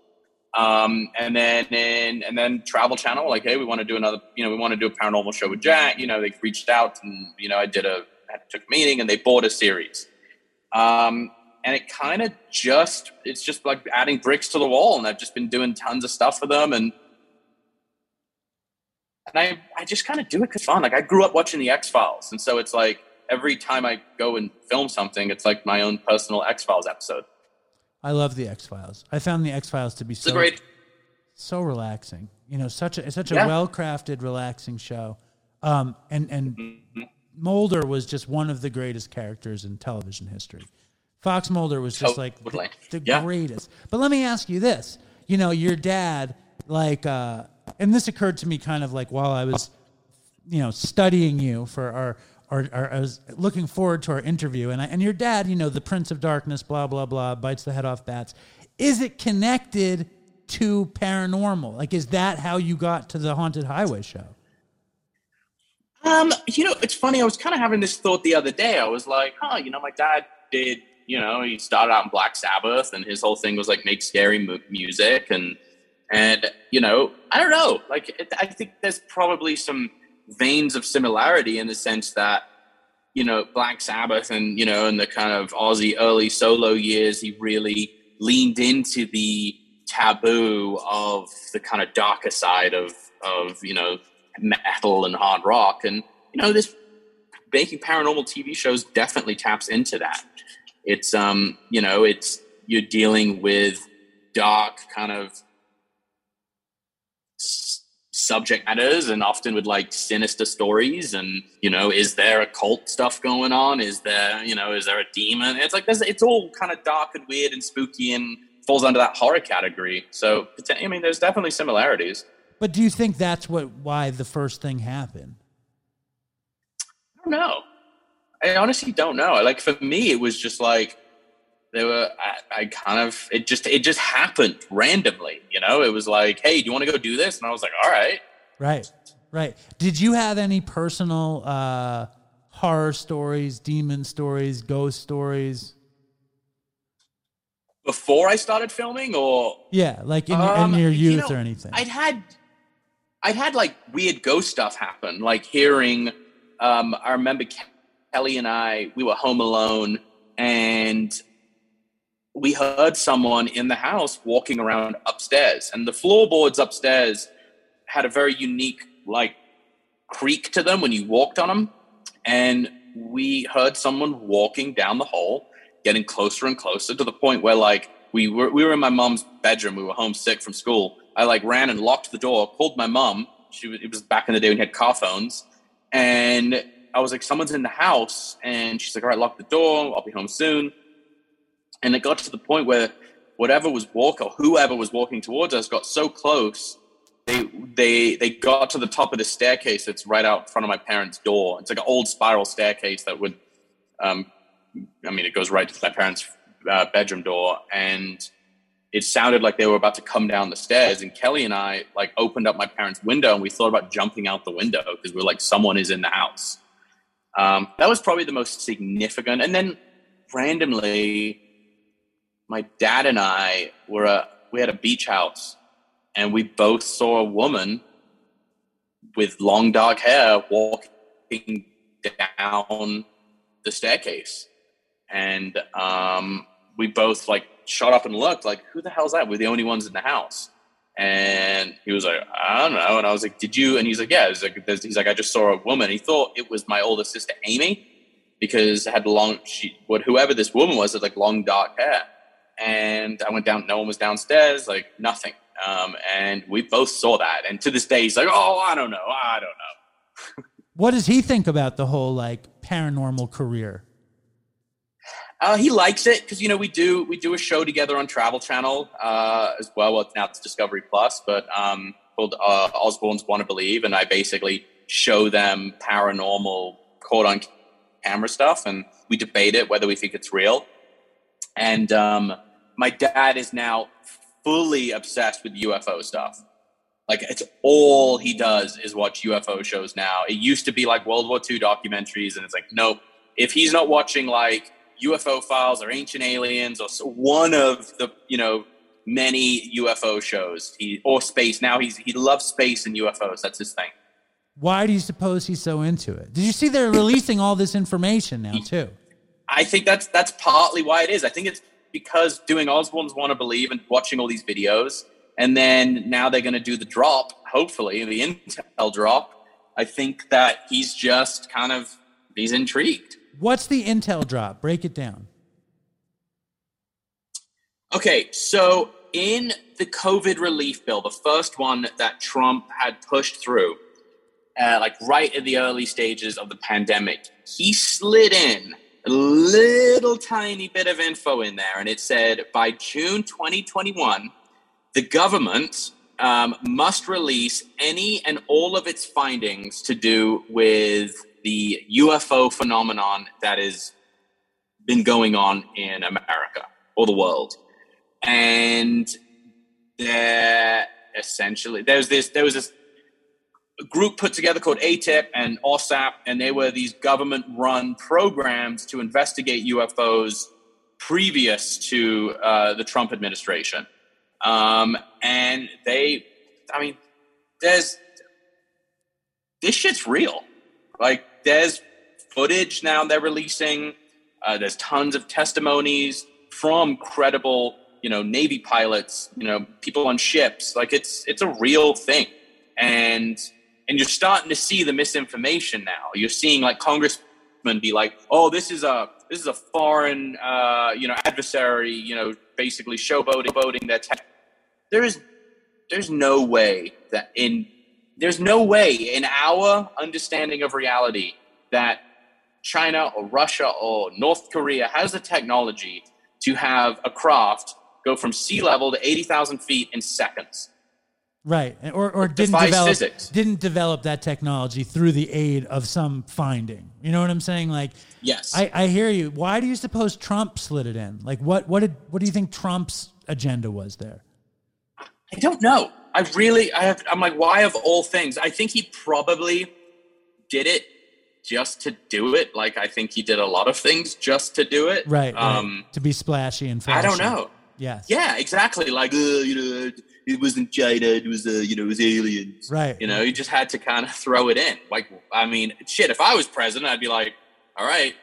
Um, and then in, and then Travel Channel, like, hey, we want to do another, you know, we want to do a paranormal show with Jack. You know, they reached out, and you know, I did a I took a meeting, and they bought a series. Um, and it kind of just it's just like adding bricks to the wall and i've just been doing tons of stuff for them and and i i just kind of do it because fun like i grew up watching the x files and so it's like every time i go and film something it's like my own personal x files episode I love the X Files. I found the X Files to be it's so great so relaxing. You know, such a such a Yeah. well crafted, relaxing show. Um, and and Mm-hmm. Mulder was just one of the greatest characters in television history. Fox Mulder was just like the, the Yeah. greatest. But let me ask you this: you know, your dad, like, uh, and this occurred to me kind of like while I was, you know, studying you for our. Our, our, I was looking forward to our interview, and I, and your dad, you know, the Prince of Darkness, blah blah blah, bites the head off bats. Is it connected to paranormal? Like, is that how you got to the Haunted Highway show? Um, you know, it's funny. I was kind of having this thought the other day. I was like, huh, you know, my dad did, you know, he started out in Black Sabbath, and his whole thing was like make scary mu- music, and and you know, I don't know. Like, I think there's probably some veins of similarity in the sense that, you know, Black Sabbath, and you know, in the kind of Ozzy early solo years, he really leaned into the taboo of the kind of darker side of of you know metal and hard rock. And you know this making paranormal tv shows definitely taps into that. It's um you know it's you're dealing with dark kind of subject matters and often with like sinister stories and you know is there occult stuff going on is there you know is there a demon it's like there's it's all kind of dark and weird and spooky and falls under that horror category so i mean there's definitely similarities But do you think that's what why the first thing happened? I don't know. I honestly don't know. Like for me, it was just like there were. I, I kind of it just it just happened randomly. You know, it was like, hey, do you want to go do this? And I was like, all right. Right, right. Did you have any personal uh, horror stories, demon stories, ghost stories? Before I started filming, or Yeah, like in, your Um, in your you youth know, or anything. I'd had, I'd had like weird ghost stuff happen. Like hearing, um, I remember Kelly and I, we were home alone, and we heard someone in the house walking around upstairs, and the floorboards upstairs had a very unique like creak to them when you walked on them, and we heard someone walking down the hall, getting closer and closer to the point where like we were we were in my mom's bedroom. We were homesick from school. I like ran and locked the door, called my mom. She was, it was back in the day when you had car phones, and I was like, "Someone's in the house," and she's like, "All right, lock the door. I'll be home soon." And it got to the point where whatever was walking, or whoever was walking towards us, got so close. They they they got to the top of the staircase that's right out in front of my parents' door. It's like an old spiral staircase that would, um, I mean, it goes right to my parents' uh, bedroom door, and it sounded like they were about to come down the stairs. And Kelly and I like opened up my parents' window, and we thought about jumping out the window because we are like, someone is in the house. Um, that was probably the most significant. And then randomly, my dad and I were a, we had a beach house, and we both saw a woman with long dark hair walking down the staircase. And um, we both like shot up and looked like who the hell's that? We're the only ones in the house. And he was like i don't know. And i was like did you? And he's like yeah. He's like, he's like i just saw a woman. He thought it was my older sister amy because it had long she what whoever this woman was had like long dark hair and i went down no one was downstairs like nothing um, and we both saw that and to this day he's like oh i don't know i don't know *laughs* what does he think about the whole like paranormal career? Uh, he likes it because you know we do we do a show together on Travel Channel uh, as well. Well, now it's Discovery Plus, but um, called uh, Osbournes Want to Believe, and I basically show them paranormal caught on camera stuff, and we debate it whether we think it's real. And um, my dad is now fully obsessed with UFO stuff. Like it's all he does is watch UFO shows now. It used to be like World War II documentaries, and it's like nope. If he's not watching like UFO files or Ancient Aliens or one of the you know many UFO shows, he or space. Now he's he loves space and UFOs. That's his thing. Why do you suppose he's so into it? Did you see they're releasing all this information now too? I think that's that's partly why it is. I think it's because doing Osbournes Want to Believe and watching all these videos, and then now they're going to do the drop. Hopefully, the Intel drop. I think that he's just kind of he's intrigued. What's the intel drop? Break it down. Okay, so in the COVID relief bill, the first one that Trump had pushed through, uh, like right in the early stages of the pandemic, he slid in little tiny bit of info in there, and it said by June 2021, the government um, must release any and all of its findings to do with the UFO phenomenon that has been going on in America or the world. And there essentially there's this there was this group put together called AATIP and OSAP, and they were these government run programs to investigate UFOs previous to uh, the Trump administration. Um, and they, I mean, there's this shit's real. Like, there's footage now they're releasing. Uh, there's tons of testimonies from credible, you know, Navy pilots, you know, people on ships. Like, it's it's a real thing, and and you're starting to see the misinformation now. You're seeing like congressmen be like, "Oh, this is a this is a foreign, uh, you know, adversary, you know, basically showboating, voting that." Te-. There is, there's no way that in there's no way in our understanding of reality that China or Russia or North Korea has the technology to have a craft go from sea level to 80,000 feet in seconds. Right, or or didn't develop physics. didn't develop that technology through the aid of some finding. You know what I'm saying? Like, Yes. I, I hear you. Why do you suppose Trump slid it in? Like, what what did what do you think Trump's agenda was there? I don't know. I really, I have, I'm like, why of all things? I think he probably did it just to do it. Like, I think he did a lot of things just to do it. Right, right. Um, to be splashy and flashy. I don't know. Yes. Yeah, exactly. Like, uh, you know, it wasn't China. It was, uh, you know, it was aliens. Right. You know, he just had to kind of throw it in. Like, I mean, shit. If I was president, I'd be like, all right,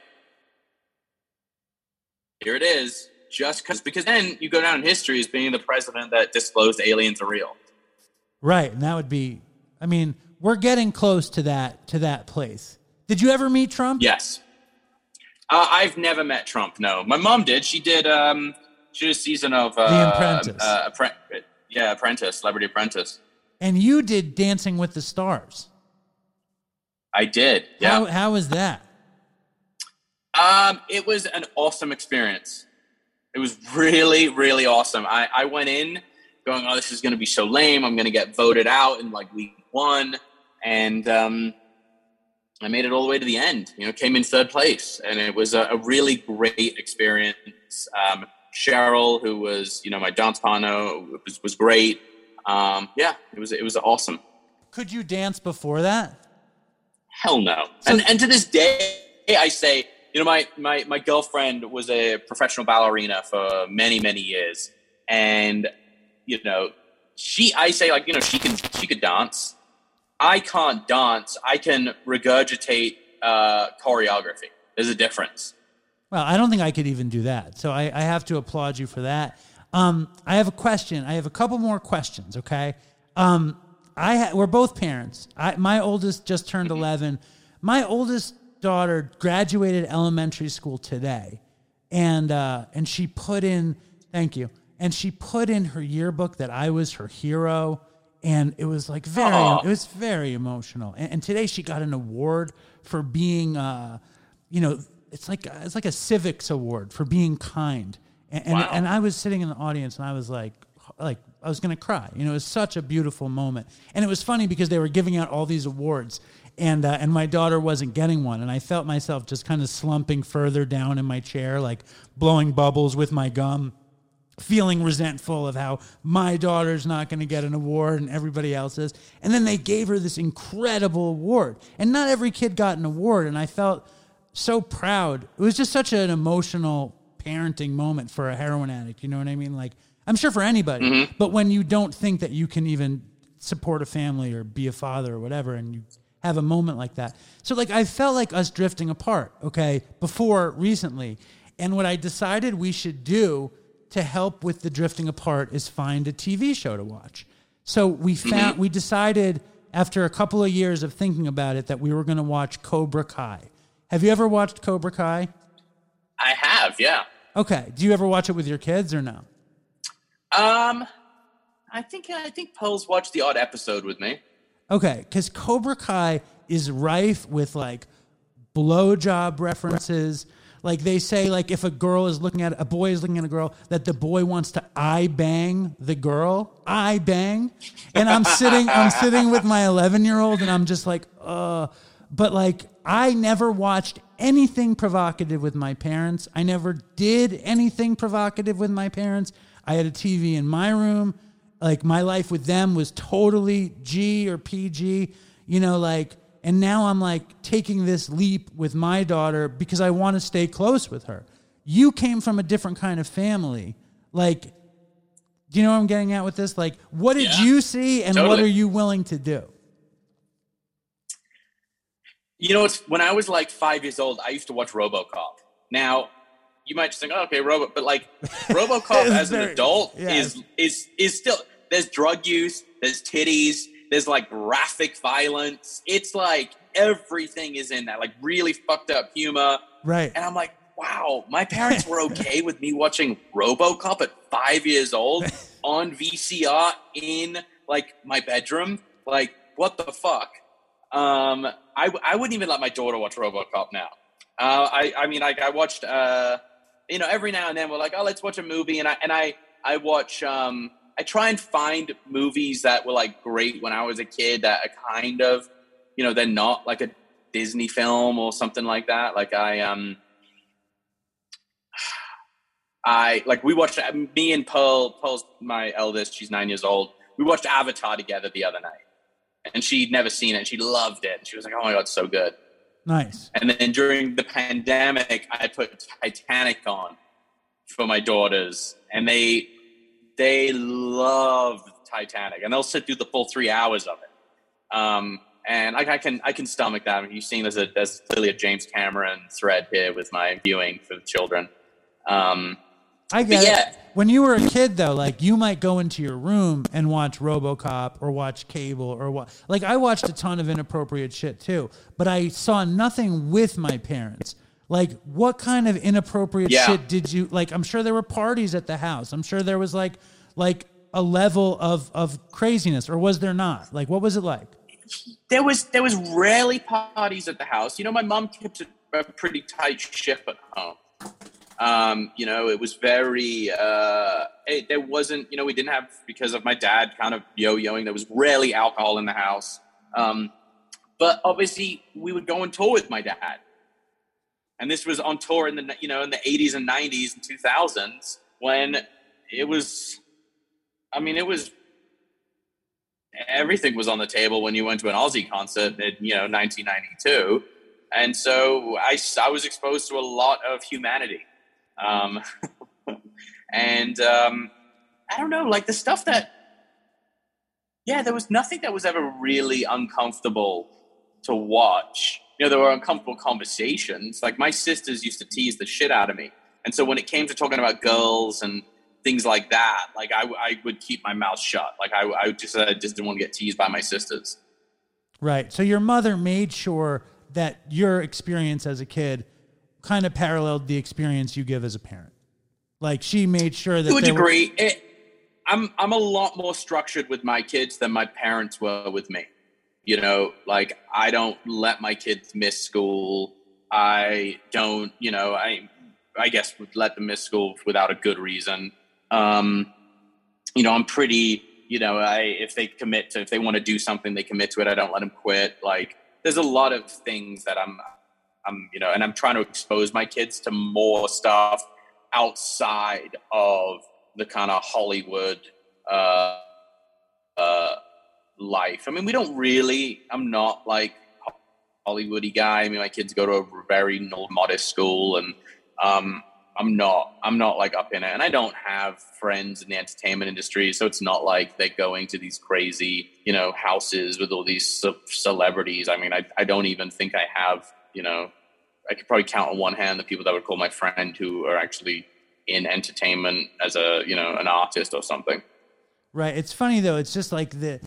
here it is. Just because, because then you go down in history as being the president that disclosed aliens are real. Right, and that would be. I mean, we're getting close to that to that place. Did you ever meet Trump? Yes. Uh, I've never met Trump. No, my mom did. She did. Um, she did a season of uh, The Apprentice. Uh, appre- yeah, Apprentice, Celebrity Apprentice. And you did Dancing with the Stars. I did. Yeah. How how was that? Um, it was an awesome experience. It was really, really awesome. I, I went in going, oh, this is going to be so lame. I'm going to get voted out in like week one. And um, I made it all the way to the end, you know, came in third place. And it was a, a really great experience. Um, Cheryl, who was, you know, my dance partner, was, was great. Um, yeah, it was, it was awesome. Could you dance before that? Hell no. and and to this day, I say, you know, my my my girlfriend was a professional ballerina for many many years, and you know, she I say like you know she can she could dance. I can't dance. I can regurgitate uh, choreography. There's a difference. Well, I don't think I could even do that. So I, I have to applaud you for that. Um, I have a question. I have a couple more questions. Okay. Um, I ha- we're both parents. I, my oldest just turned eleven. My oldest daughter graduated elementary school today, and uh, and she put in thank you, and she put in her yearbook that I was her hero, and it was like very Aw. it was very emotional. And, and today she got an award for being, uh, you know, it's like it's like a civics award for being kind. And and, Wow. and I was sitting in the audience, and I was like, like I was gonna cry. You know, it was such a beautiful moment, and it was funny because they were giving out all these awards, and uh, and my daughter wasn't getting one, and I felt myself just kind of slumping further down in my chair, like blowing bubbles with my gum feeling resentful of how my daughter's not going to get an award and everybody else is. And then they gave her this incredible award. And not every kid got an award. And I felt so proud. It was just such an emotional parenting moment for a heroin addict. You know what I mean? Like, I'm sure for anybody. Mm-hmm. But when you don't think that you can even support a family or be a father or whatever, and you have a moment like that. So, like, I felt like us drifting apart, okay, before recently. And what I decided we should do to help with the drifting apart is find a TV show to watch. So we mm-hmm. found we decided after a couple of years of thinking about it that we were going to watch Cobra Kai. Have you ever watched Cobra Kai? I have, yeah. Okay. Do you ever watch it with your kids or no? Um, I think I think Pearl's watched the odd episode with me. Okay, because Cobra Kai is rife with like blowjob references. Like they say, like if a girl is looking at a boy is looking at a girl, that the boy wants to eye bang the girl, eye bang, and I'm sitting, I'm sitting with my 11 year old, and I'm just like, uh. But like, I never watched anything provocative with my parents. I never did anything provocative with my parents. I had a TV in my room. Like my life with them was totally G or PG. You know, like and now I'm like taking this leap with my daughter because I want to stay close with her. You came from a different kind of family. Like, do you know what I'm getting at with this? Like, what did Yeah. you see and what are you willing to do? You know, it's when I was like five years old, I used to watch RoboCop. Now, you might just think, oh, okay, Robo, but like *laughs* RoboCop as an adult yeah. is is is still there's drug use, there's titties, there's like graphic violence. It's like everything is in that, like really fucked up humor. Right. And I'm like, wow, my *laughs* parents were okay with me watching RoboCop at five years old *laughs* on VCR in like my bedroom. Like, what the fuck? Um, I, I wouldn't even let my daughter watch RoboCop now. Uh, I, I mean, like I watched, uh, you know, every now and then we're like, oh, let's watch a movie, and I and I I watch. Um, I try and find movies that were like great when I was a kid that are kind of, you know, they're not like a Disney film or something like that. Like I um. I like we watched me and Pearl. Pearl's my eldest. She's nine years old. We watched Avatar together the other night, and she'd never seen it. And she loved it. And she was like, "Oh my god, it's so good!" Nice. And then during the pandemic, I put Titanic on for my daughters, and they they love Titanic, and they'll sit through the full three hours of it. Um, and I, I can I can stomach that. I mean, you've seen there's a there's clearly a James Cameron thread here with my viewing for the children. Um, I get yeah. it. When you were a kid, though, like you might go into your room and watch RoboCop or watch cable or what. Like I watched a ton of inappropriate shit too, but I saw nothing with my parents. Like, what kind of inappropriate Yeah. shit did you like? I'm sure there were parties at the house. I'm sure there was like, like a level of of craziness, or was there not? Like, what was it like? there was there was rarely parties at the house. You know, my mom kept a, a pretty tight ship at home. Um, you know, it was very. Uh, it, there wasn't. You know, we didn't have because of my dad kind of yo-yoing. There was rarely alcohol in the house. Um, but obviously, we would go on tour with my dad, and this was on tour in the you know in the eighties and nineties and two thousands when it was. I mean, it was everything was on the table when you went to an Ozzy concert in you know 1992, and so I, I was exposed to a lot of humanity, um, and um, I don't know, like the stuff that, yeah, there was nothing that was ever really uncomfortable to watch. You know, there were uncomfortable conversations. Like my sisters used to tease the shit out of me, and so when it came to talking about girls and things like that. Like I, I would keep my mouth shut. Like I, I just, I just didn't want to get teased by my sisters. Right. So your mother made sure that your experience as a kid kind of paralleled the experience you give as a parent. Like she made sure that To a they were- degree, it, I'm, I'm a lot more structured with my kids than my parents were with me. You know, like I don't let my kids miss school. I don't, you know, I, I guess would let them miss school without a good reason. Um, you know, I'm pretty, you know, I if they commit to if they want to do something, they commit to it. I don't let them quit. Like there's a lot of things that I'm I'm, you know, and I'm trying to expose my kids to more stuff outside of the kind of Hollywood uh uh life. I mean, we don't really I'm not like Hollywoody guy. I mean, my kids go to a very modest school, and um, I'm not. I'm not like up in it, and I don't have friends in the entertainment industry, so it's not like they're going to these crazy, you know, houses with all these ce- celebrities. I mean, I, I don't even think I have, you know, I could probably count on one hand the people that would call my friend who are actually in entertainment as a, you know, an artist or something. Right. It's funny though. It's just like the,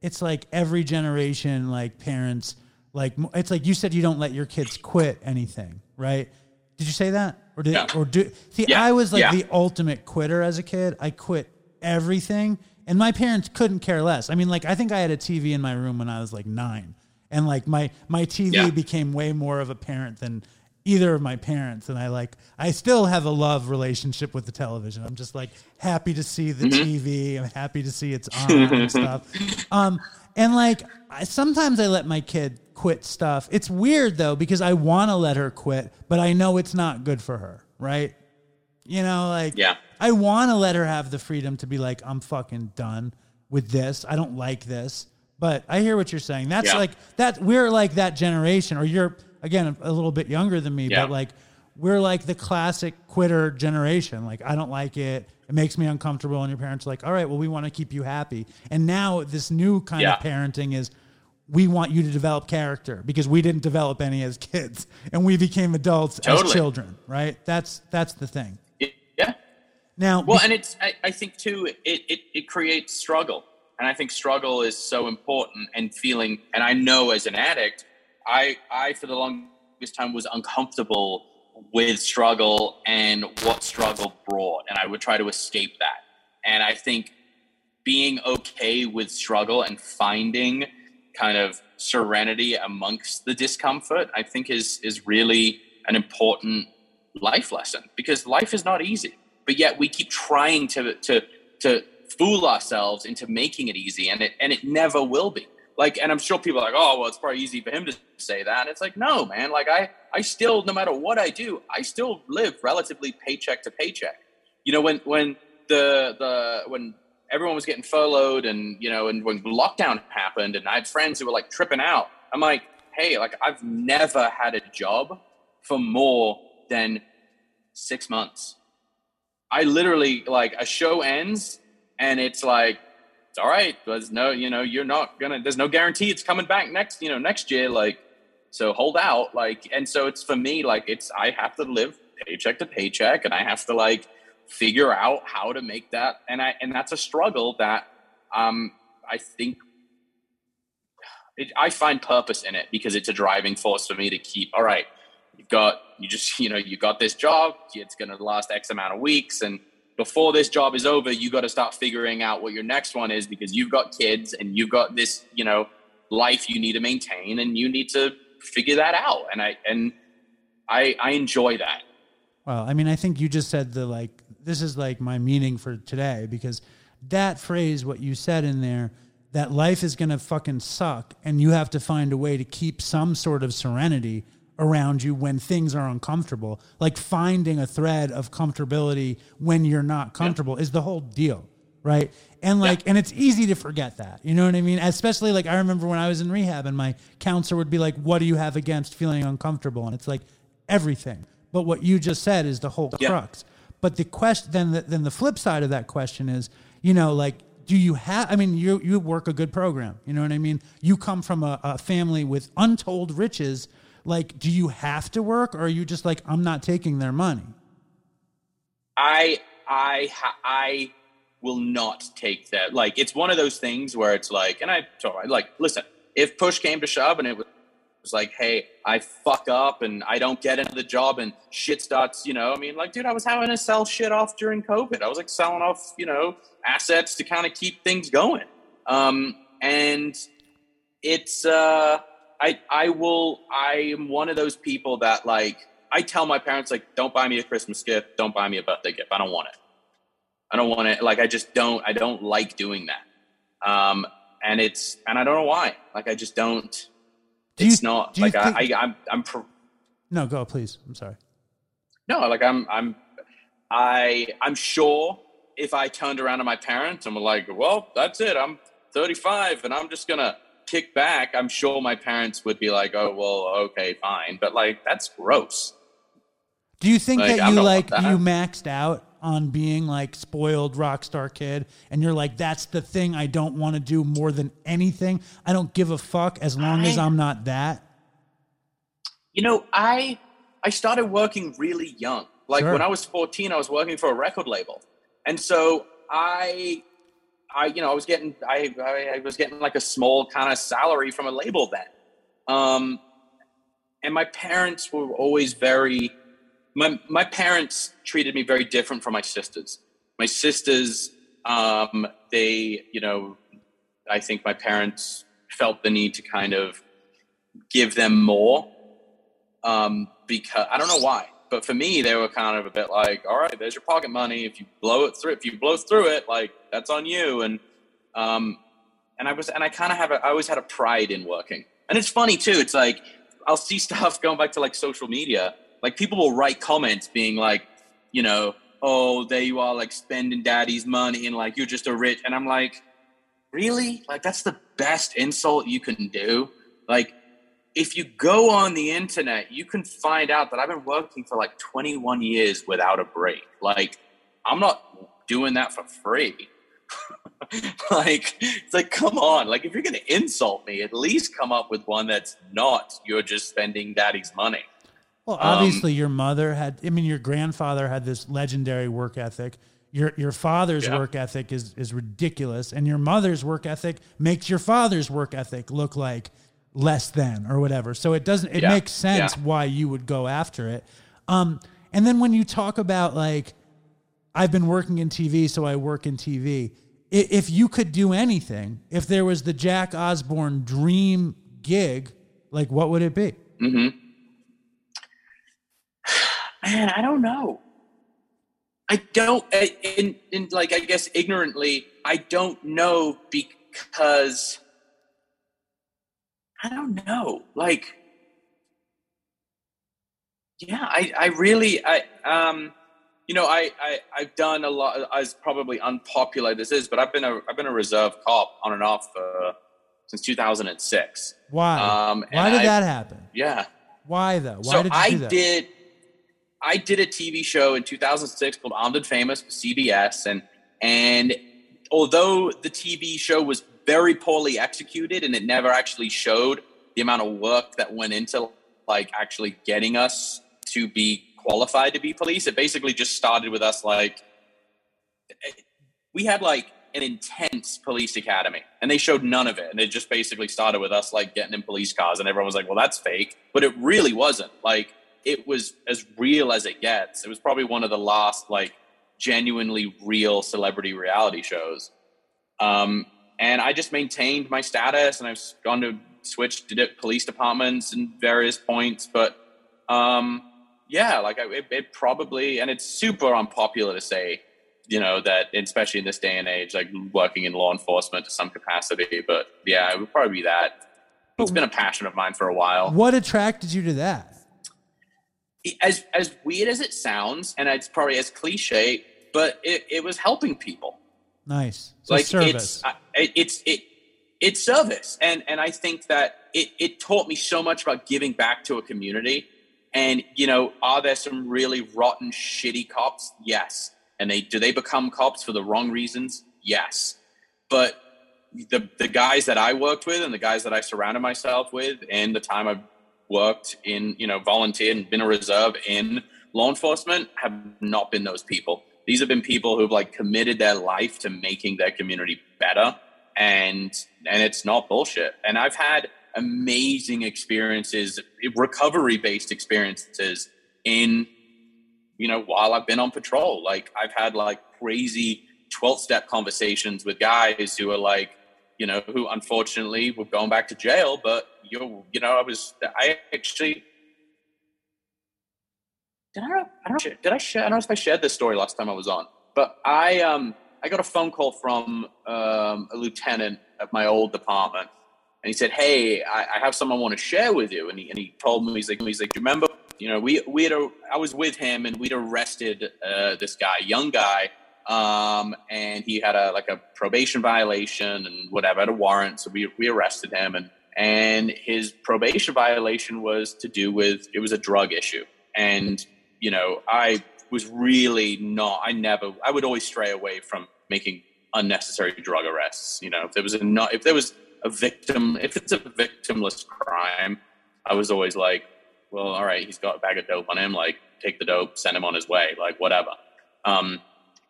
it's like every generation, like parents, like it's like you said, you don't let your kids quit anything, right? Did you say that, or did Yeah. or do? See, Yeah. I was like Yeah. the ultimate quitter as a kid. I quit everything. And my parents couldn't care less. I mean, like I think I had a TV in my room when I was like nine, and like my my TV Yeah. became way more of a parent than either of my parents. And I like I still have a love relationship with the television. I'm just like happy to see the TV. I'm happy to see it's on and *laughs* stuff. Um, and like I, sometimes I let my kid quit stuff. It's weird though because I want to let her quit, but I know it's not good for her, right? You know, like Yeah. I want to let her have the freedom to be like, I'm fucking done with this. I don't like this. But I hear what you're saying. That's Yeah. like that. We're like that generation, or you're again a little bit younger than me, Yeah. but like we're like the classic quitter generation. Like I don't like it. It makes me uncomfortable. And your parents are like, all right, well, we want to keep you happy. And now this new kind of parenting is we want you to develop character because we didn't develop any as kids *laughs* and we became adults as children, right? That's that's the thing. Yeah. Now, Well, and it's I, I think too it, it it creates struggle, and I think struggle is so important. And feeling, and I know as an addict, I I for the longest time was uncomfortable with struggle and what struggle brought, and I would try to escape that. And I think being okay with struggle and finding kind of serenity amongst the discomfort, I think is is really an important life lesson because life is not easy. But yet we keep trying to to to fool ourselves into making it easy, and it and it never will be. Like, and I'm sure people are like, oh, well, it's probably easy for him to say that. And it's like, no, man. Like, I I still, no matter what I do, I still live relatively paycheck to paycheck. You know, when when the the when everyone was getting furloughed and you know and when lockdown happened and i had friends who were like tripping out i'm like hey like i've never had a job for more than six months i literally like a show ends and it's like it's all right. There's no you know you're not gonna there's no guarantee it's coming back next you know next year like so hold out like and so it's for me like it's i have to live paycheck to paycheck and i have to like figure out how to make that and i and that's a struggle that um i think it, i find purpose in it because it's a driving force for me to keep all right you've got you just you know you got this job it's going to last x amount of weeks and before this job is over you got to start figuring out what your next one is because you've got kids and you've got this you know life you need to maintain and you need to figure that out. And i and i i enjoy that. Well, I mean, I think you just said the like, this is like my meaning for today because that phrase, what you said in there, that life is going to fucking suck and you have to find a way to keep some sort of serenity around you when things are uncomfortable. Like finding a thread of comfortability when you're not comfortable is the whole deal. Right. And like, and it's easy to forget that. You know what I mean? Especially like, I remember when I was in rehab and my counselor would be like, What do you have against feeling uncomfortable? And it's like, everything. But what you just said is the whole Yeah. crux. But the question, then the, then the flip side of that question is, you know, like, do you have? I mean, you you work a good program. You know what I mean? You come from a, a family with untold riches. Like, do you have to work, or are you just like, I'm not taking their money? I I I will not take that. Like it's one of those things where it's like, and I told her, like, listen, if push came to shove and it was like, hey, I fuck up and I don't get into the job and shit starts, you know, I mean, like, dude, I was having to sell shit off during COVID. I was like selling off, you know, assets to kind of keep things going. Um, and it's uh I I will I am one of those people that like I tell my parents like don't buy me a Christmas gift, don't buy me a birthday gift. I don't want it. I don't want it. Like I just don't I don't like doing that. Um and it's and I don't know why. Like I just don't Do you- it's not do you like I, think- I I'm I'm pro- No, go please. I'm sorry. no, like I'm I'm I I'm sure if I turned around to my parents and were like, "Well, that's it. I'm 35 and I'm just going to kick back." I'm sure my parents would be like, "Oh, well, okay, fine." But like that's gross. Do you think Like, that you like that. you maxed out on being like spoiled rock star kid and you're like that's the thing I don't want to do more than anything. I don't give a fuck as long as I- I'm not that. You know, I I started working really young. Like Sure. when I was 14, I was working for a record label. And so I I you know, I was getting I I, I was getting like a small kind of salary from a label then. Um and my parents were always very my my parents treated me very different from my sisters. My sisters um, they, you know, I think my parents felt the need to kind of give them more um, because I don't know why, but for me, they were kind of a bit like, all right, there's your pocket money. If you blow it through, if you blow through it, like that's on you. And, um, and I was, and I kind of have, a, I always had a pride in working. And it's funny too. It's like, I'll see *laughs* stuff going back to like social media. Like people will write comments being like, you know, oh, there you are, like spending daddy's money and like you're just a rich. And I'm like, really? Like that's the best insult you can do. Like if you go on the internet, you can find out that I've been working for like 21 years without a break. Like, I'm not doing that for free. *laughs* like, it's like, come on. Like, if you're going to insult me, at least come up with one that's not you're just spending daddy's money. Well, obviously, um, your mother had, I mean, your grandfather had this legendary work ethic. Your, your father's yeah. work ethic is, is ridiculous, and your mother's work ethic makes your father's work ethic look like less than or whatever. So it doesn't it yeah. makes sense yeah. why you would go after it. Um, and then when you talk about like I've been working in TV, so I work in TV. If you could do anything, if there was the Jack Osbourne dream gig, like what would it be? Mm-hmm. *sighs* Man, I don't know. I don't, in, in like, I guess ignorantly, I don't know because I don't know. Like, yeah, I, I really, I, um, you know, I, I, I've done a lot. As probably unpopular this is, but I've been a, I've been a reserve cop on and off uh, since 2006. Why? Um, Why did I, that happen? Yeah. Why though? Why so did I did. I did a TV show in 2006 called Armed and Famous for CBS, and and although the TV show was very poorly executed and it never actually showed the amount of work that went into like actually getting us to be qualified to be police. It basically just started with us like we had like an intense police academy and they showed none of it and it just basically started with us like getting in police cars and everyone was like well that's fake but it really wasn't. Like it was as real as it gets. It was probably one of the last like genuinely real celebrity reality shows. Um, and I just maintained my status, and I've gone to switch to police departments and various points. But um, yeah, like I, it, it, probably, and it's super unpopular to say, you know, that especially in this day and age, like working in law enforcement to some capacity. But yeah, it would probably be that. It's been a passion of mine for a while. What attracted you to that? As as weird as it sounds, and it's probably as cliche, but it, it was helping people. Nice. So like service. It's, it's it it's service, and and I think that it it taught me so much about giving back to a community. And you know, are there some really rotten, shitty cops? Yes. And they do they become cops for the wrong reasons? Yes. But the the guys that I worked with and the guys that I surrounded myself with in the time I've worked in, you know, volunteered and been a reserve in law enforcement have not been those people these have been people who've like committed their life to making their community better and and it's not bullshit. And i've had amazing experiences recovery based experiences in you know while i've been on patrol. Like i've had like crazy 12 step conversations with guys who are like you know who unfortunately were going back to jail but you you know i was i actually did I, I don't know, did I share, I don't know if I shared this story last time I was on, but I, um, I got a phone call from um, a lieutenant at my old department, and he said, "Hey, I, I have someone I want to share with you." And he, and he told me, he's like, he's like, do you remember, you know, we we had a, I was with him, and we'd arrested uh, this guy, young guy, um, and he had a like a probation violation and whatever, had a warrant, so we we arrested him, and and his probation violation was to do with it was a drug issue, and you know, I was really not, I never, I would always stray away from making unnecessary drug arrests. You know, if there was a not, if there was a victim, if it's a victimless crime, I was always like, well, all right, he's got a bag of dope on him. Like, take the dope, send him on his way, like whatever. Um,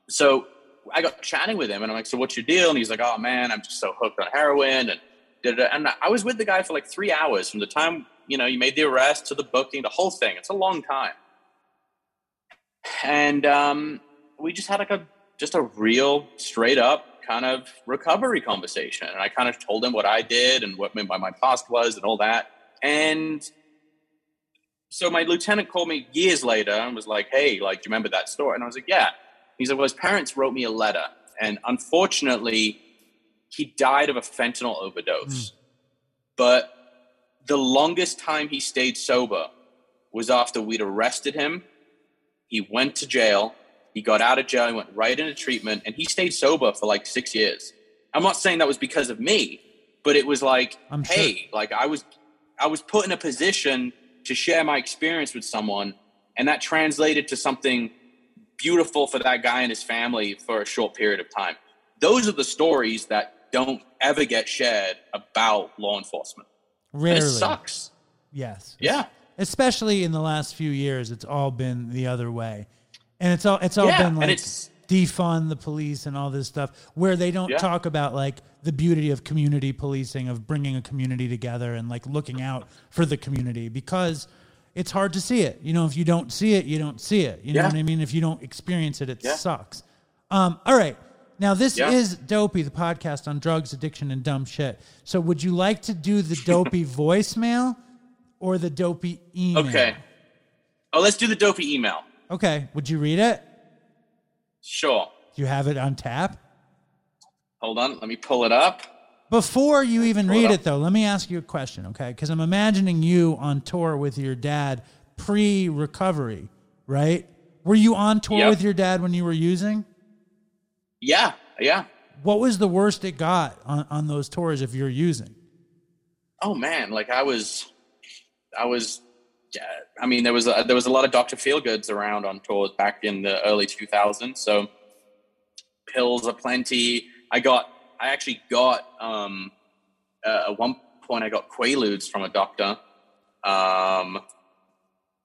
so I got chatting with him, and I'm like, so what's your deal? And he's like, oh man, I'm just so hooked on heroin, and and I was with the guy for like three hours from the time you know you made the arrest to the booking, the whole thing. It's a long time and um, we just had like a just a real straight up kind of recovery conversation. And I kind of told him what I did and what my, my past was and all that. And so my lieutenant called me years later and was like, Hey, like, do you remember that story? And I was like, Yeah. He said, Well, his parents wrote me a letter. And unfortunately, he died of a fentanyl overdose. Mm. But the longest time he stayed sober was after we'd arrested him. He went to jail. He got out of jail. He went right into treatment, and he stayed sober for like six years. I'm not saying that was because of me, but it was like, I'm hey, sure. like I was, I was put in a position to share my experience with someone, and that translated to something beautiful for that guy and his family for a short period of time. Those are the stories that don't ever get shared about law enforcement. Rarely. And it sucks. Yes. Yeah. Especially in the last few years, it's all been the other way, and it's all it's all yeah, been like defund the police and all this stuff, where they don't yeah. talk about like the beauty of community policing, of bringing a community together and like looking out for the community because it's hard to see it. You know, if you don't see it, you don't see it. You know what I mean? If you don't experience it, it sucks. Um, all right. Now, this yeah. is Dopey, the podcast on drugs, addiction, and dumb shit. So, would you like to do the Dopey *laughs* voicemail or the Dopey email? Okay. Oh, let's do the Dopey email. Okay. Would you read it? Sure. Do you have it on tap? Hold on. Let me pull it up. Before you even pull read it, it, though, let me ask you a question, okay? Because I'm imagining you on tour with your dad pre recovery, right? Were you on tour yep. with your dad when you were using? Yeah, yeah. What was the worst it got on, on those tours if you're using? Oh man, like I was, I was. Yeah, I mean, there was a, there was a lot of Doctor Feelgoods around on tours back in the early 2000s. So pills are plenty. I got, I actually got um, uh, at one point I got Quaaludes from a doctor. Um,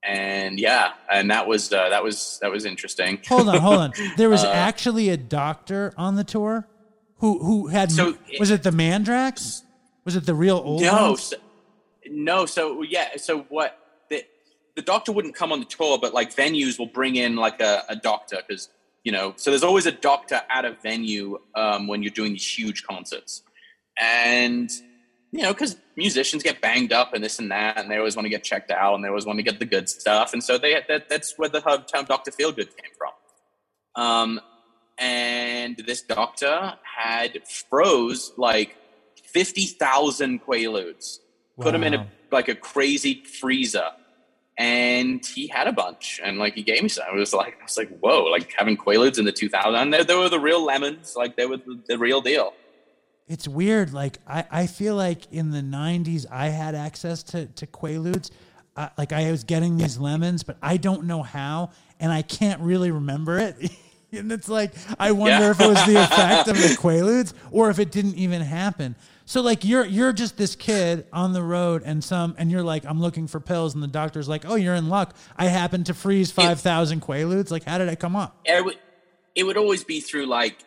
and yeah, and that was uh, that was that was interesting. Hold on, hold on. *laughs* There was uh, actually a doctor on the tour who who had so was it the Mandrax? Was it the real old? No, so, no. So yeah, so what? The the doctor wouldn't come on the tour, but like venues will bring in like a, a doctor because you know. So there's always a doctor at a venue um, when you're doing these huge concerts, and you know, because musicians get banged up and this and that, and they always want to get checked out, and they always want to get the good stuff, and so they that, that's where the hub term Doctor Feelgood came from. Um, and this doctor had froze like fifty thousand Quaaludes, wow. put them in a like a crazy freezer, and he had a bunch, and like he gave me some. I was like, I was like, whoa, like having Quaaludes in the two thousand, they, they were the real lemons, like they were the, the real deal it's weird. Like I, I feel like in the '90s I had access to to Quaaludes. Uh, like I was getting these lemons, but I don't know how, and I can't really remember it. *laughs* and it's like I wonder yeah. if it was the *laughs* effect of the Quaaludes or if it didn't even happen. So like you're you're just this kid on the road and some and you're like I'm looking for pills and the doctor's like oh you're in luck I happened to freeze five thousand Quaaludes like how did I come up? It would it would always be through like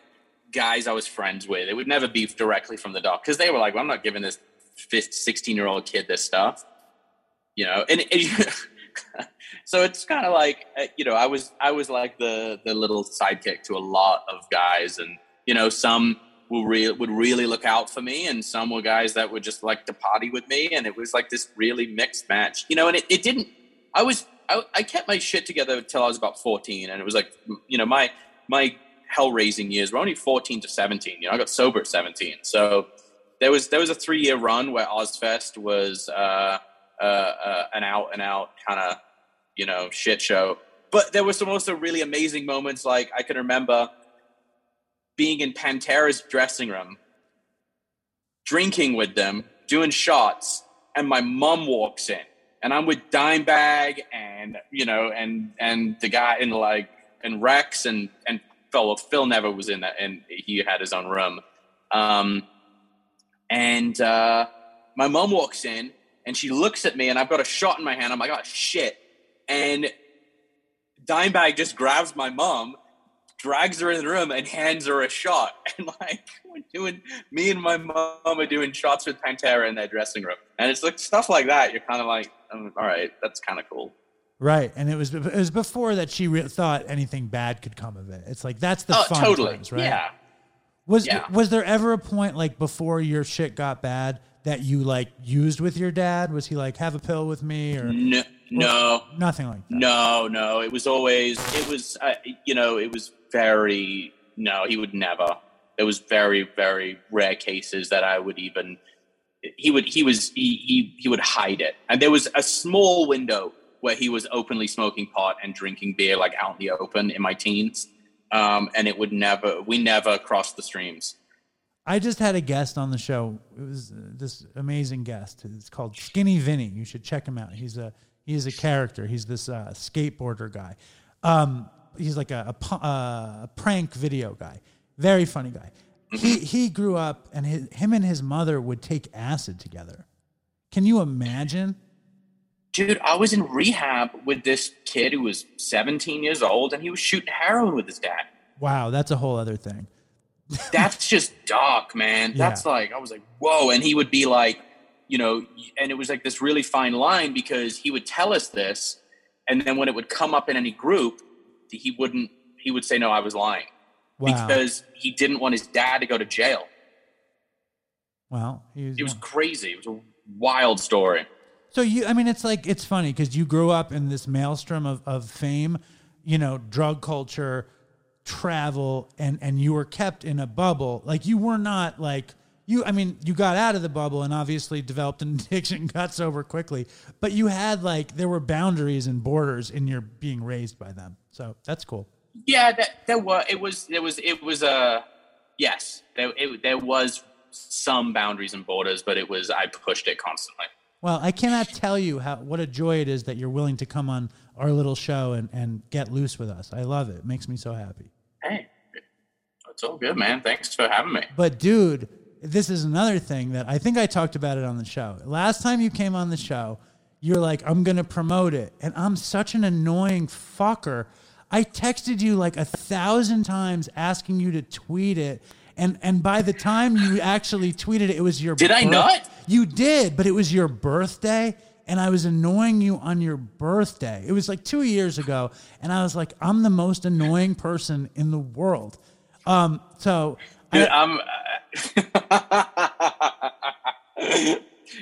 guys I was friends with. It would never be directly from the doc because they were like, well, I'm not giving this 16 year old kid this stuff, you know. And, and *laughs* so it's kind of like, uh, you know, I was I was like the the little sidekick to a lot of guys, and you know, some will re- would really look out for me, and some were guys that would just like to party with me, and it was like this really mixed match, you know. And it, it didn't. I was I, I kept my shit together until I was about 14, and it was like, you know, my my hell raising years. We're only 14 to 17. You know, I got sober at 17. So there was there was a three year run where Ozzfest was uh, uh, uh, an out and out kind of you know shit show. But there were some also really amazing moments. Like I can remember being in Pantera's dressing room, drinking with them, doing shots, and my mom walks in, and I'm with Dimebag and you know and and the guy in like and Rex and and. Well, Phil never was in that, and he had his own room. Um, and uh, my mom walks in, and she looks at me, and I've got a shot in my hand. I'm like, oh shit! And Dimebag just grabs my mom, drags her in the room, and hands her a shot. *laughs* And like we're doing, me and my mom are doing shots with Pantera in their dressing room, and it's like stuff like that. You're kind of like, um, all right, that's kind of cool. Right, and it was it was before that she re- thought anything bad could come of it. It's like that's the Oh, fun totally. times, right? Yeah. Was Yeah. was there ever a point like before your shit got bad that you like used with your dad? Was he like have a pill with me or No, no, nothing like that? no, no. It was always, it was, uh, you know, it was very, no, he would never. There was very, very rare cases that I would even, he would, he was, he, he, he would hide it. And there was a small window where he was openly smoking pot and drinking beer, like out in the open in my teens. Um, and it would never, we never crossed the streams. I just had a guest on the show. It was uh, this amazing guest. It's called Skinny Vinny. You should check him out. He's a he's a character. He's this uh, skateboarder guy. Um, he's like a, a, uh, a prank video guy. Very funny guy. He he grew up and his, him and his mother would take acid together. Can you imagine? Dude, I was in rehab with this kid who was 17 years old and he was shooting heroin with his dad. Wow, that's a whole other thing. That's just dark, man. *laughs* That's like, I was like, whoa. And he would be like, you know, and it was like this really fine line because he would tell us this. And then when it would come up in any group, he wouldn't, he would say, no, I was lying Wow. because he didn't want his dad to go to jail. wow. Was, It was crazy. It was a wild story. So you, I mean, it's like it's funny because you grew up in this maelstrom of, of fame, you know, drug culture, travel, and and you were kept in a bubble. Like you were not like you. I mean, you got out of the bubble and obviously developed an *laughs* addiction, got sober quickly. But you had like there were boundaries and borders in your being raised by them. So that's cool. Yeah, that there were it was there was it was uh yes there it, there was some boundaries and borders, but it was I pushed it constantly. Well, I cannot tell you how what a joy it is that you're willing to come on our little show and, and get loose with us. I love it. It makes me so happy. Hey, it's all good, man. Thanks for having me. But dude, this is another thing that I think I talked about it on the show. Last time you came on the show, you're like, I'm gonna promote it. And I'm such an annoying fucker. I texted you like a thousand times asking you to tweet it. And and by the time you actually tweeted it, it was your Did I not? You did, but it was your birthday. And I was annoying you on your birthday. It was like two years ago, and I was like, "I'm the most annoying person in the world." Um, so Dude, I'm. Uh, *laughs*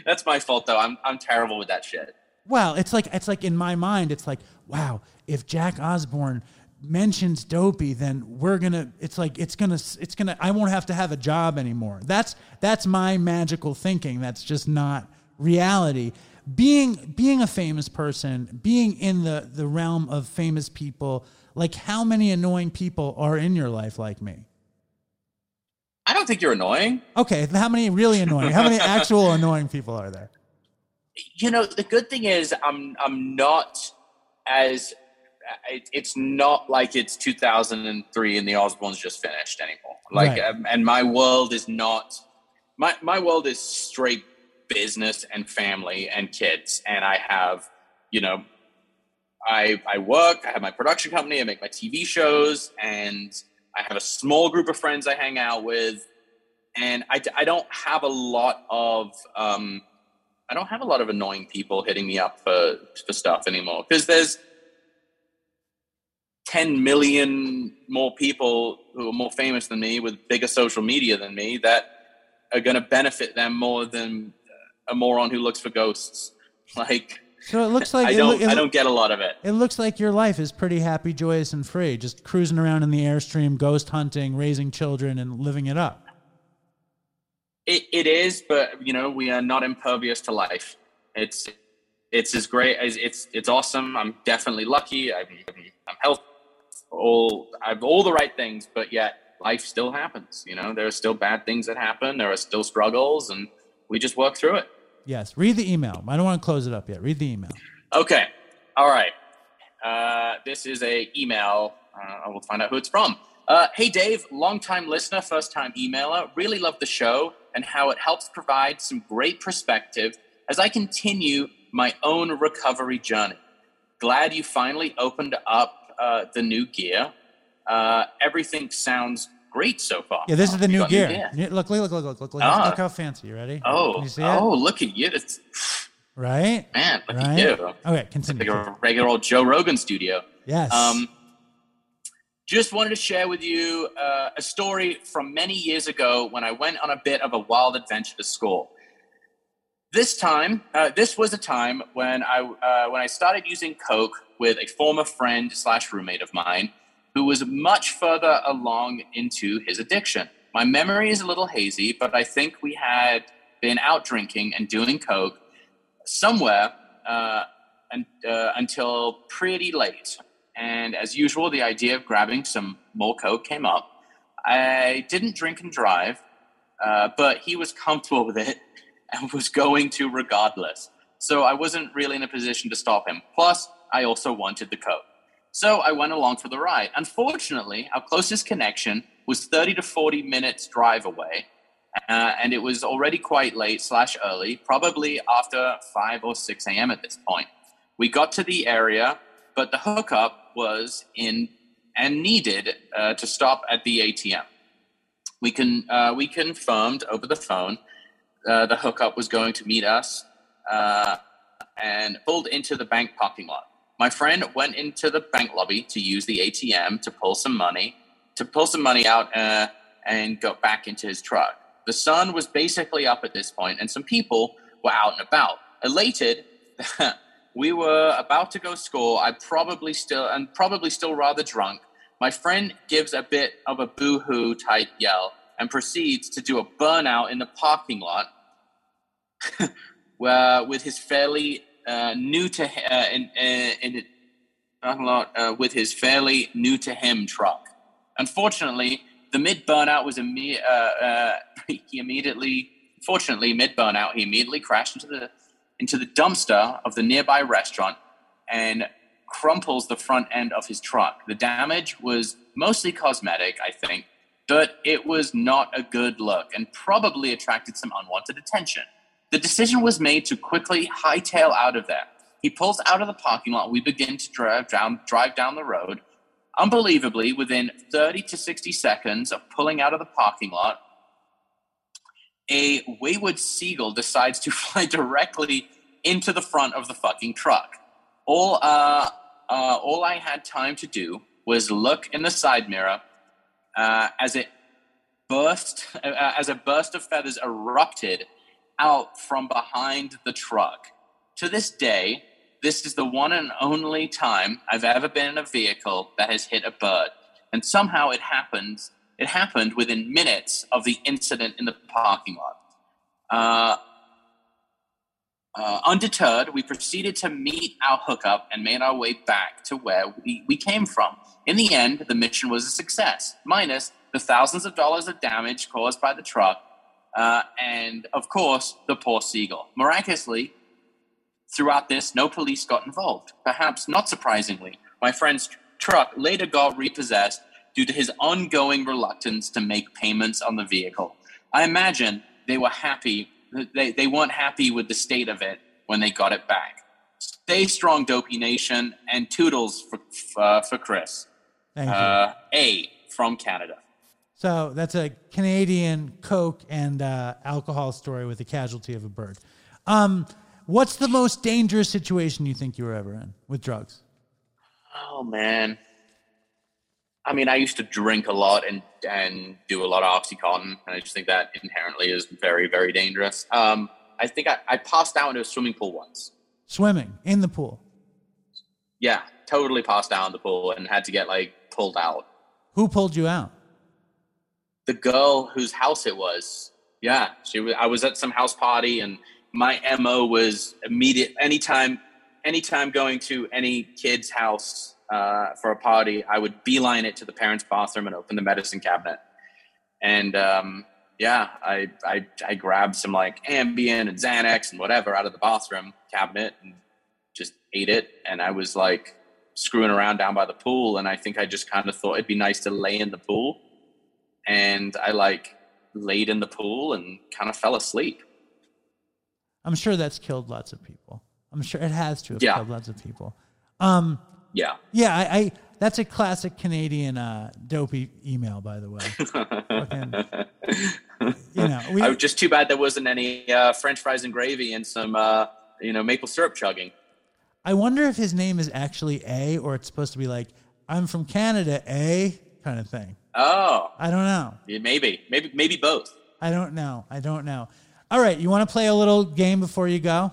that's my fault, though. I'm I'm terrible with that shit. Well, it's like it's like in my mind, it's like, wow, if Jack Osbourne mentions dopey, then we're gonna. It's like it's gonna. It's gonna. I won't have to have a job anymore. That's that's my magical thinking. That's just not reality. Being being a famous person, being in the the realm of famous people, like how many annoying people are in your life like me? I don't think you're annoying. Okay, how many really annoying? How many actual *laughs* annoying people are there? You know, the good thing is I'm I'm not as it, it's not like it's 2003 and the Osbournes just finished anymore. Like, Right. um, and my world is not my my world is straight business and family and kids, and I have you know. I, I work, I have my production company, I make my TV shows, and I have a small group of friends I hang out with. And I, I don't have a lot of um, I don't have a lot of annoying people hitting me up for, for stuff anymore because there's 10 million more people who are more famous than me with bigger social media than me that are going to benefit them more than a moron who looks for ghosts. Like, So it looks like I don't, loo- it I don't get a lot of it. It looks like your life is pretty happy, joyous, and free. Just cruising around in the airstream, ghost hunting, raising children, and living it up. It, it is, but you know, we are not impervious to life. It's, it's as great as it's, it's awesome. I'm definitely lucky. I'm, I'm healthy. All, I have all the right things, but yet life still happens. You know, there are still bad things that happen. There are still struggles, and we just work through it. Yes. Read the email. I don't want to close it up yet. Read the email. Okay. All right. Uh, this is a email. Uh, I will find out who it's from. Uh, hey, Dave, longtime listener, first time emailer. Really love the show and how it helps provide some great perspective as I continue my own recovery journey. Glad you finally opened up uh, the new gear. Uh, everything sounds great so far. Yeah, this is the new gear. Yeah, Look, look, look, look, look, look. Ah. Look how fancy. You ready? Oh, you see it? oh, look at you. It's, Right? Man, look Right? at you. Okay, Like a regular old Joe Rogan studio. Yes. Um, just wanted to share with you uh, a story from many years ago when I went on a bit of a wild adventure to school. This time, uh, this was a time when I uh, when I started using coke with a former friend slash roommate of mine, who was much further along into his addiction. My memory is a little hazy, but I think we had been out drinking and doing coke somewhere uh, un- uh, until pretty late. And as usual, the idea of grabbing some more coke came up. I didn't drink and drive, uh, but he was comfortable with it *laughs* and was going to regardless. So I wasn't really in a position to stop him. Plus, I also wanted the coke. So I went along for the ride. Unfortunately, our closest connection was 30 to 40 minutes drive away. Uh, and it was already quite late slash early, probably after 5 or 6 a.m. at this point. We got to the area, but the hookup was in and needed uh, to stop at the ATM. We can uh, we confirmed over the phone uh, the hookup was going to meet us uh, and pulled into the bank parking lot. My friend went into the bank lobby to use the ATM to pull some money to pull some money out uh, and go back into his truck. The sun was basically up at this point, and some people were out and about. Elated, *laughs* we were about to go score. I probably still and probably still rather drunk. My friend gives a bit of a boo-hoo type yell and proceeds to do a burnout in the parking lot *laughs* where with his fairly uh, new to uh, in, the parking lot with his fairly new to him truck. Unfortunately, the mid burnout was imme- uh, uh, *laughs* he immediately. Fortunately, mid burnout, he immediately crashed into the into the dumpster of the nearby restaurant and crumples the front end of his truck. The damage was mostly cosmetic, I think, but it was not a good look and probably attracted some unwanted attention. The decision was made to quickly hightail out of there. He pulls out of the parking lot. We begin to drive down, drive down the road. Unbelievably, within 30 to 60 seconds of pulling out of the parking lot, a wayward seagull decides to *laughs* fly directly into the front of the fucking truck. All, uh, uh, all I had time to do was look in the side mirror uh, as it burst, uh, as a burst of feathers erupted out from behind the truck. To this day, this is the one and only time I've ever been in a vehicle that has hit a bird, and somehow it happened. It happened within minutes of the incident in the parking lot. Uh, uh, undeterred, we proceeded to meet our hookup and made our way back to where we, we came from. In the end, the mission was a success, minus the thousands of dollars of damage caused by the truck, uh, and of course, the poor seagull. Miraculously, throughout this, no police got involved. Perhaps not surprisingly, my friend's truck later got repossessed due to his ongoing reluctance to make payments on the vehicle. I imagine they were happy they, they weren't happy with the state of it when they got it back. Stay strong, Dopey Nation, and toodles for uh, for Chris. Thank you. Uh, a from Canada. So that's a Canadian Coke and uh, alcohol story with the casualty of a bird. Um, what's the most dangerous situation you think you were ever in with drugs? Oh man. I mean, I used to drink a lot and and do a lot of oxycontin, and I just think that inherently is very very dangerous. Um, I think I, I passed out into a swimming pool once. Swimming in the pool. Yeah, totally passed out in the pool and had to get like pulled out. Who pulled you out? The girl whose house it was. Yeah, she was. I was at some house party, and my mo was immediate. Anytime, anytime going to any kid's house uh, for a party, I would beeline it to the parents' bathroom and open the medicine cabinet. And um, yeah, I, I I grabbed some like Ambien and Xanax and whatever out of the bathroom cabinet and just ate it. And I was like screwing around down by the pool, and I think I just kind of thought it'd be nice to lay in the pool and I like laid in the pool and kind of fell asleep. I'm sure that's killed lots of people. I'm sure it has to have Yeah. killed lots of people. Um, Yeah. yeah, I, I that's a classic Canadian uh, dopey email, by the way. Fucking- you know, we, I, just too bad there wasn't any uh, French fries and gravy and some uh, you know, maple syrup chugging. I wonder if his name is actually A or it's supposed to be like, I'm from Canada, A kind of thing. Oh, I don't know. maybe, maybe, maybe both. I don't know. I don't know. All right, you want to play a little game before you go?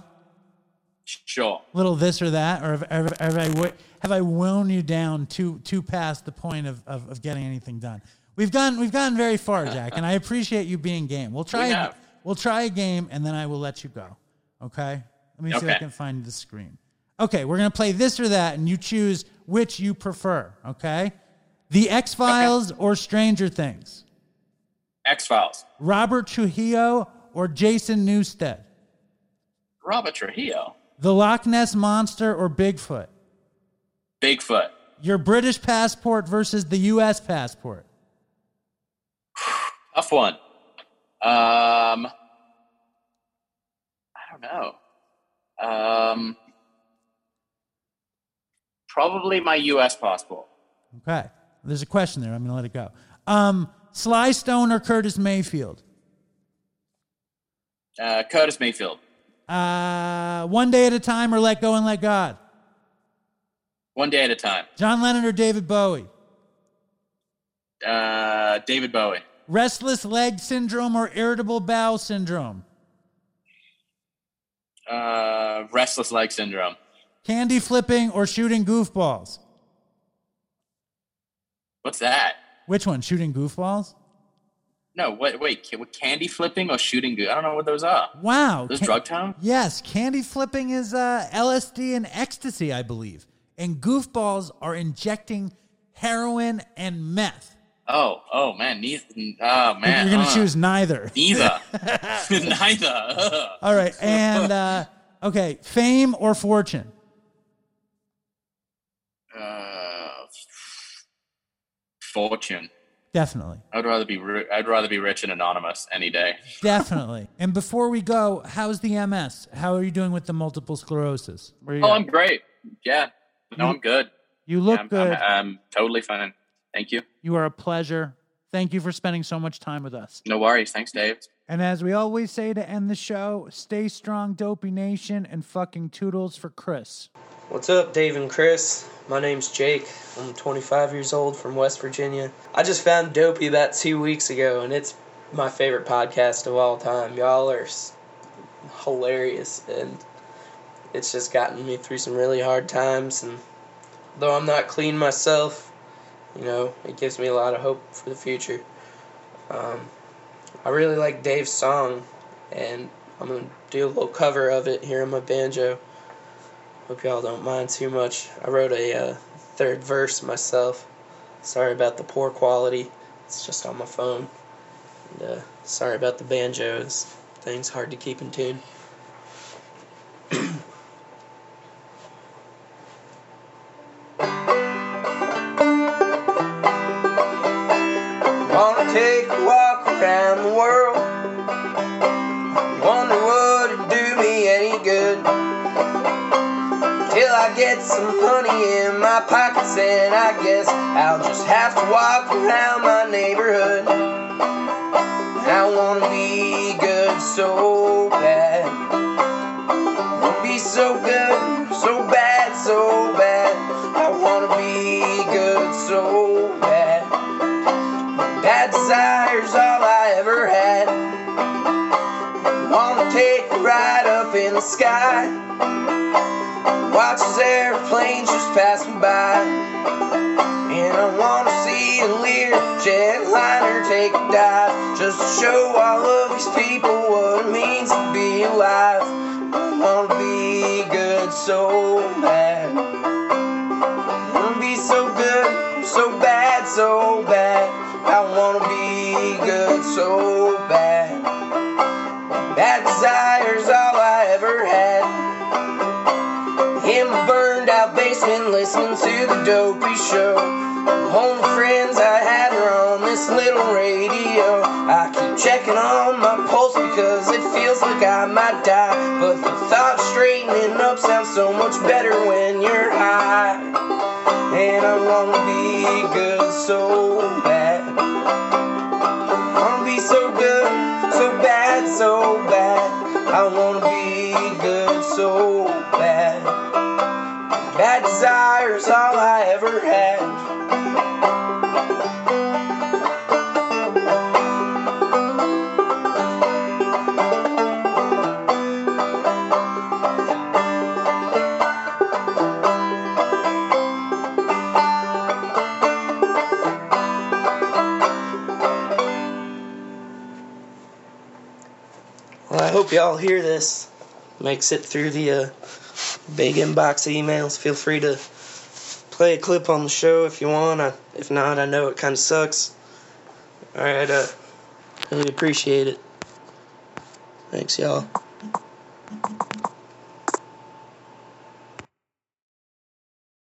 Sure. little this or that, or have, have, have I have I wound you down too too past the point of, of, of getting anything done? We've gone we've gotten very far, *laughs* Jack, and I appreciate you being game. We'll try we a, we'll try a game, and then I will let you go. Okay? Let me see if I can find the screen. Okay, we're gonna play this or that, and you choose which you prefer. Okay? The X Files or Stranger Things? X Files. Robert Trujillo or Jason Newsted? Robert Trujillo. The Loch Ness Monster or Bigfoot? Bigfoot. Your British passport versus the U.S. passport. *sighs* Tough one. Um, I don't know. Um, probably my U.S. passport. Okay. There's a question there. I'm going to let it go. Um, Sly Stone or Curtis Mayfield? Uh, Curtis Mayfield. Uh, one day at a time or let go and let God? One day at a time. John Lennon or David Bowie? Uh, David Bowie. Restless leg syndrome or irritable bowel syndrome? Uh, restless leg syndrome. Candy flipping or shooting goofballs? What's that? Which one? Shooting goofballs? No, wait, wait. what, Candy flipping or shooting? Go- I don't know what those are. Wow. Those Can- drug town? Yes, candy flipping is uh, LSD and ecstasy, I believe. And goofballs are injecting heroin and meth. Oh, oh man, neither. Oh *laughs* man, You're going to uh, choose neither. neither. *laughs* *laughs* Neither. All right. And, uh, okay, fame or fortune? uh, fortune. Definitely. I'd rather be. ri- I'd rather be rich and anonymous any day. *laughs* Definitely. and before we go, how's the MS? How are you doing with the multiple sclerosis? Oh, at? I'm great. Yeah. No, I'm good. you look Yeah, I'm, good. I'm, I'm totally fine. Thank you. you are a pleasure. Thank you for spending so much time with us. No worries. Thanks, Dave. And as we always say to end the show, stay strong, Dopey Nation, and fucking toodles for Chris. What's up, Dave and Chris? My name's Jake. I'm 25 years old from West Virginia. I just found Dopey about two weeks ago, and it's my favorite podcast of all time. Y'all are hilarious, and it's just gotten me through some really hard times. And though I'm not clean myself, you know, it gives me a lot of hope for the future. Um, I really like Dave's song, and I'm gonna do a little cover of it here on my banjo. Hope y'all don't mind too much. I wrote a uh, third verse myself. Sorry about the poor quality. It's just on my phone. And, uh, sorry about the banjos. Things hard to keep in tune. Y'all hear this. Makes it through the uh, big inbox emails. Feel free to play a clip on the show if you want. I, if not, I know it kind of sucks. All right, uh, really appreciate it. Thanks, y'all.